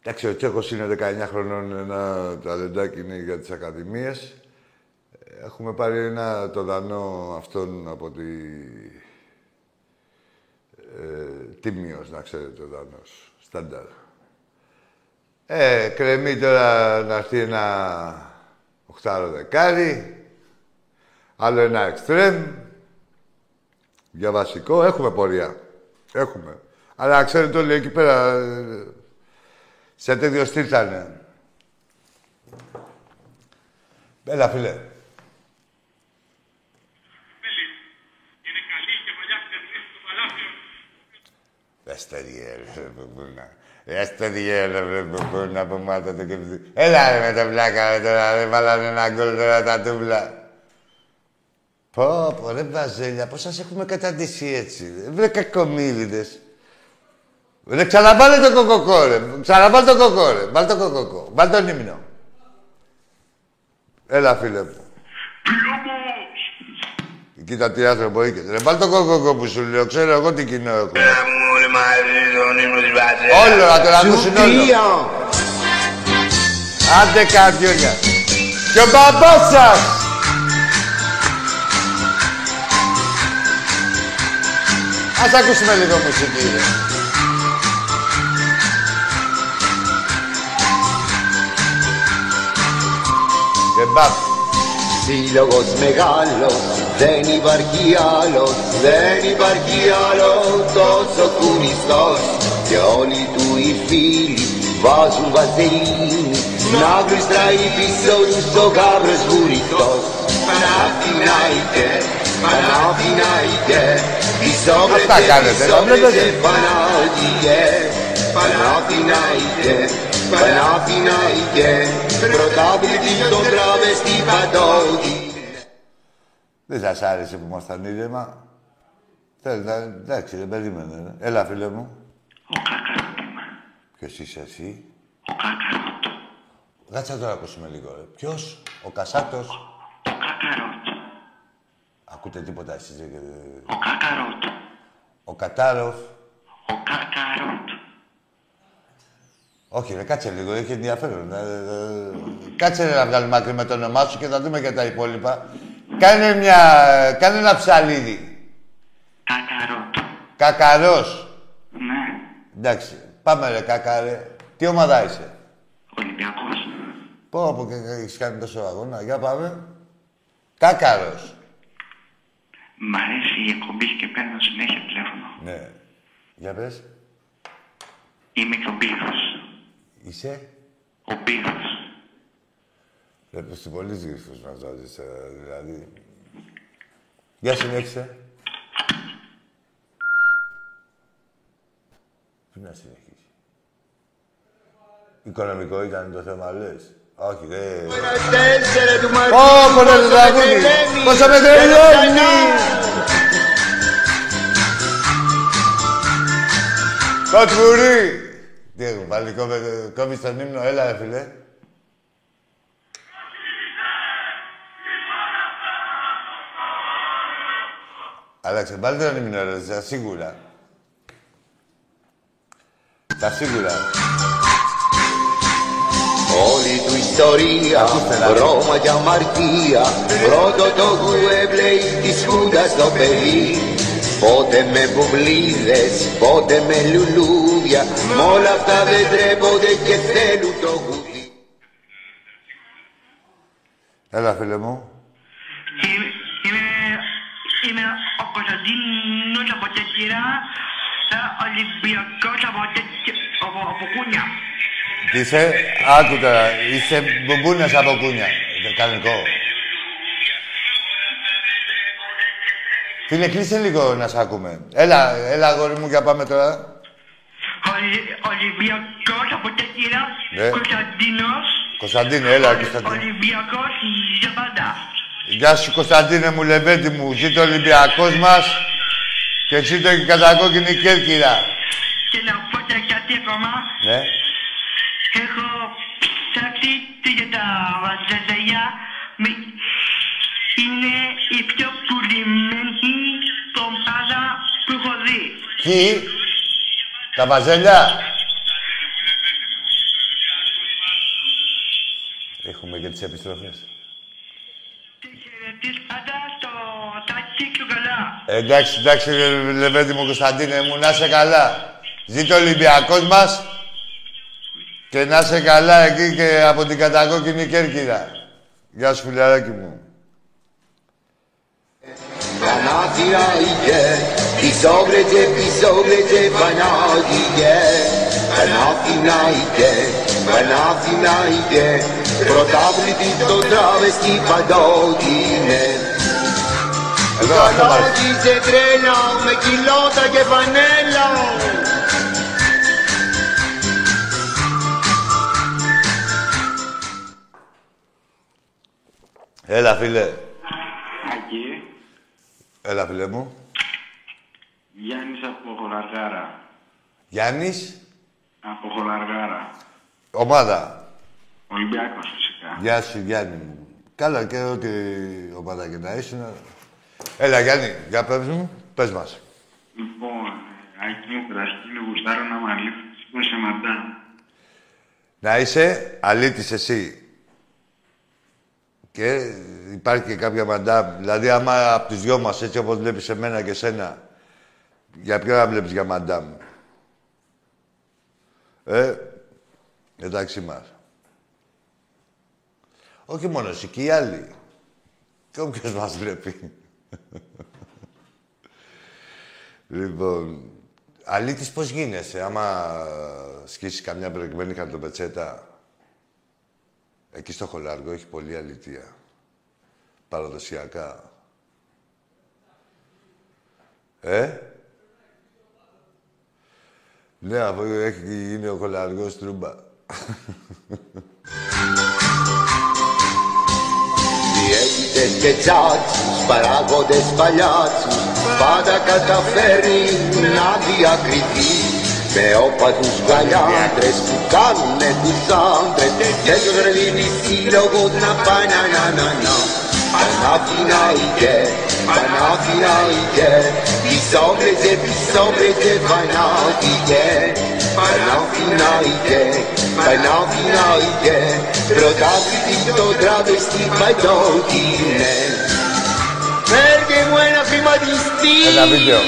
S1: εντάξει, ο Τσέχος είναι 19 χρονών, ένα ταλεντάκι είναι για τις ακαδημίες. Έχουμε πάρει ένα το δανό αυτόν από τη... Ε, τίμιος, να ξέρετε, ο δανός. Στάνταρ. Ε, κρεμεί τώρα να έρθει ένα οχτάρο δεκάρι, άλλο ένα εξτρέμ, για βασικό. Έχουμε πορεία. Έχουμε. Αλλά ξέρετε όλοι εκεί πέρα, ε, σε τέτοιο στυλ θα είναι. Έλα, φίλε. Έστε διέλε, μπουμπούνα. Έστε διέλε, μπουμπούνα, που μάτα το κεφτή. Έλα ρε με τα βλάκα, ρε, τώρα, δεν βάλανε ένα γκολ τώρα τα τούμπλα. Πω, πω, ρε Βαζέλια, πώς σας έχουμε καταντήσει έτσι. ρε. Βρε κακομίλιδες. Ρε ξαναβάλε το κοκοκό, ρε. Ξαναβάλε το κοκό, ρε. Βάλε το κοκοκό. Βάλε τον ύμνο. Έλα, φίλε μου. Κοίτα τι άνθρωπο είχες. Ρε, βάλε το κοκοκό που σου λέω. Ξέρω εγώ τι κοινό έχω.
S8: Όλοι μαζί τον ύμνο της Βασίλα.
S1: Όλο, να τον ακούσουν όλο.
S9: Σουτρία
S1: Άντε καρδιόλια. Και ο μπαμπάς σας. Ας ακούσουμε λίγο μουσική, ρε. Και μπαπ.
S9: Σύλλογος μεγάλος, δεν υπάρχει άλλος, δεν υπάρχει άλλος τόσο κουνιστός και όλοι του οι φίλοι βάζουν βαζελίνη να γλιστράει πίσω τους ο γάβρος βουρητός Παναθηναϊκέ, Παναθηναϊκέ, πίσω
S1: Αυτά κάνετε, τα βλέπετε.
S9: Πανάγιε, Παναθηναϊκέ, Παναθηναϊκέ, πρωτάβλητη τον τραβεστή παντόγι.
S1: Δεν σας άρεσε που ήμασταν ήρεμα. Θέλει να... Εντάξει, δεν περίμενε. ρε. Έλα, φίλε μου.
S7: Ο Κακαρότ είμαι.
S1: Ποιος είσαι εσύ;
S7: Ο Κακαρότ.
S1: Κάτσε να τον ακούσουμε λίγο, ρε. Ποιος, ο Κασάτος.
S7: Ο Κακαρότ.
S1: Ακούτε τίποτα εσείς, ρε.
S7: Ο Κακαρότ.
S1: Ο Κατάροφ.
S7: Ο Κακαρότ.
S1: Όχι, ρε, κάτσε λίγο, έχει ενδιαφέρον. Ε, ε, κάτσε ρε, να βγάλουμε άκρη με το όνομά σου και θα δούμε και τα υπόλοιπα. Κάνε μια... Κάνε ένα ψαλίδι.
S7: Κακαρότ.
S1: Κακαρός.
S7: Ναι.
S1: Εντάξει, πάμε ρε, κακά, ρε. Τι ομάδα είσαι;
S7: Ολυμπιακός.
S1: Πω, από και έχεις κάνει τόσο αγώνα. Για πάμε. Κάκαρος.
S4: Μ' αρέσει η εκπομπή και παίρνω συνέχεια τηλέφωνο.
S1: Ναι. Για πες.
S4: Είμαι και ο Πύρος.
S1: Είσαι;
S4: Ο Πύρος.
S1: Βλέπεις τι πολύ γρήφους να βάζεις, ε, δηλαδή. Για συνέχισε. Τι να συνεχίσει. Οικονομικό ήταν το θέμα, λες. Όχι, δε.
S9: Τέσσερα του Μαρτίου
S1: Ω, πονέ το
S9: πόσο με
S1: τραγούδι.
S9: τρελαίνει.
S1: Πόσο με
S9: Δεν
S1: τρελαίνει.
S9: ξανά.
S1: Κοτβουρί! Τι έχουμε πάλι, κόβε- κόβεις τον ύμνο, έλα ρε φίλε. Άλλαξε πάλι τον ύμνο ρε, στα σίγουρα. Τα σίγουρα.
S9: Όλη του ιστορία,
S1: Ακούστε, λάδι.
S9: Ρώμα και αμαρτία Πρώτο το γουέμπλεϊ της Χούντας στο παιδί Πότε με μπουμπλίδες, πότε με λουλούδια Μ' όλα αυτά δεν τρέπονται και θέλουν το γουδί
S1: Έλα φίλε μου.
S10: Είμαι, είμαι, είμαι ο Κωνσταντίνος από Τέκυρα, ε, Ολυμπιακός από, Τέκυ- από, από Κούνια.
S1: Τι είσαι, άκου τώρα, είσαι μπουμπούνες από κούνια. Ε, Κανονικό. Φίλε, κλείσε λίγο να σ' ακούμε. Έλα, έλα αγόρι μου, για πάμε τώρα.
S10: Ολυ, Ολυμπιακός από Τέκυρα,
S1: Ναι.
S10: Κωνσταντίνος,
S1: Κωνσταντίνε, έλα,
S10: Ολυ-
S1: Κωνσταντίνε.
S10: Ολυμπιακός για πάντα.
S1: Γεια σου Κωνσταντίνε μου, λεβέντη μου. Ζήτω ο Ολυμπιακός μας και ζήτω και η κατακόκκινη Κέρκυρα.
S10: Και να πω και κάτι ακόμα,
S1: Ναι.
S10: Έχω ψάξει για τα βαζελιά, με- είναι η πιο πουλημένη κομπάδα που έχω δει.
S1: Τι, τα βαζέλια; Έχουμε και τις επιστροφές.
S10: Και χαιρετίσματα στο τάκι και καλά.
S1: Εντάξει, εντάξει, ρε, λεβέντη μου Κωνσταντίνε μου, να είσαι καλά. Ζήτω ο Ολυμπιακός μας και να είσαι καλά εκεί και από την κατακόκκινη Κέρκυρα. Γεια σου φιλαράκι μου.
S9: Πανάθηναϊκέ, πισόβρετε, πισόβρετε, Πανάθηναϊκέ Πανάθηναϊκέ, Πανάθηναϊκέ Πρωτάβλητη το τράβεστη παντότινε
S1: Εδώ, αυτό μας.
S9: Καλώτισε τρέλα με κιλότα και φανέλα
S1: Έλα, φίλε.
S4: Αγγί,
S1: Έλα, φίλε μου.
S4: Γιάννης από Χολαργάρα.
S1: Γιάννης,
S4: Από Χολαργάρα.
S1: ομάδα.
S4: Ολυμπιακός φυσικά.
S1: Γεια σου, Γιάννη μου. Καλά και ό,τι ομάδα και να ήσουν. Έλα, Γιάννη, για πες μου, πες μας.
S4: Λοιπόν, Αγγί μου καταρχήν γουστάρω να με αλήθεις σε μαντά;
S1: Να είσαι αλήτης εσύ. Και υπάρχει και κάποια μαντάμ. Δηλαδή, άμα από τις δυο μας, έτσι όπως βλέπεις εμένα και σένα, για ποιο να βλέπεις για μαντάμ. Ε, εντάξει μας. Όχι μόνο εσύ, και οι άλλοι. Και όποιος μας βλέπει. λοιπόν, αλήτης πώς γίνεσαι, άμα σκίσεις καμιά μπρεγμένη χαρτοπετσέτα; Εκεί στο Χολάργο έχει πολλή αλήθεια. Παραδοσιακά. Ε; Ναι, αφού έχει γίνει ο Χολαργός τρούμπα.
S9: Διαίτητες και τσάτσους, παράγοντες παλιάτσους Πάντα καταφέρει να διακριθεί Με όπατους γαλιάντρες που κάνουνε τους άντρες Και τους ρελίνεις σύλλογους να πάει να να να να. Παναθηναϊκέ, Παναθηναϊκέ Πισόβρετε, πισόβρετε, Παναθηναϊκέ Παναθηναϊκέ, Παναθηναϊκέ Πρωτάθλητη το τραβεστή παντότινε Φέρτε μου ένα χρηματιστή.
S1: Ένα βίντεο.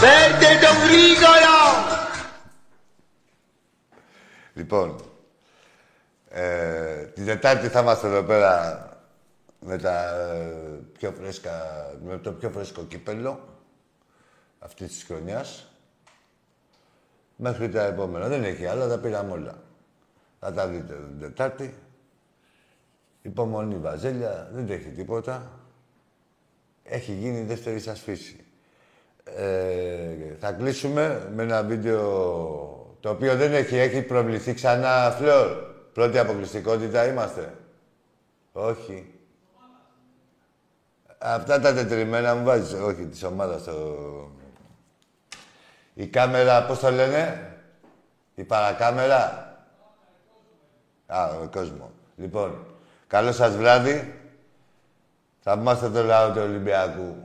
S9: Φέρτε τον γρήγορα
S1: Λοιπόν, ε, την Τετάρτη θα είμαστε εδώ πέρα με, τα, ε, πιο φρέσκα, με το πιο φρέσκο κύπελο αυτής της χρονιάς. Μέχρι τα επόμενα. Δεν έχει άλλα, τα πήραμε όλα. Θα τα δείτε την Τετάρτη. Υπομονή βαζέλια, δεν έχει τίποτα. Έχει γίνει η δεύτερη σας φύση. Ε, θα κλείσουμε με ένα βίντεο το οποίο δεν έχει, έχει προβληθεί ξανά φλόρ. Πρώτη αποκλειστικότητα είμαστε. Όχι. Αυτά τα τετριμένα μου βάζεις. Όχι, της ομάδας το... Η κάμερα, πώς το λένε, η παρακάμερα; Α, ο κόσμος. Λοιπόν, καλό σας βράδυ. Θα είμαστε το λαό του Ολυμπιακού.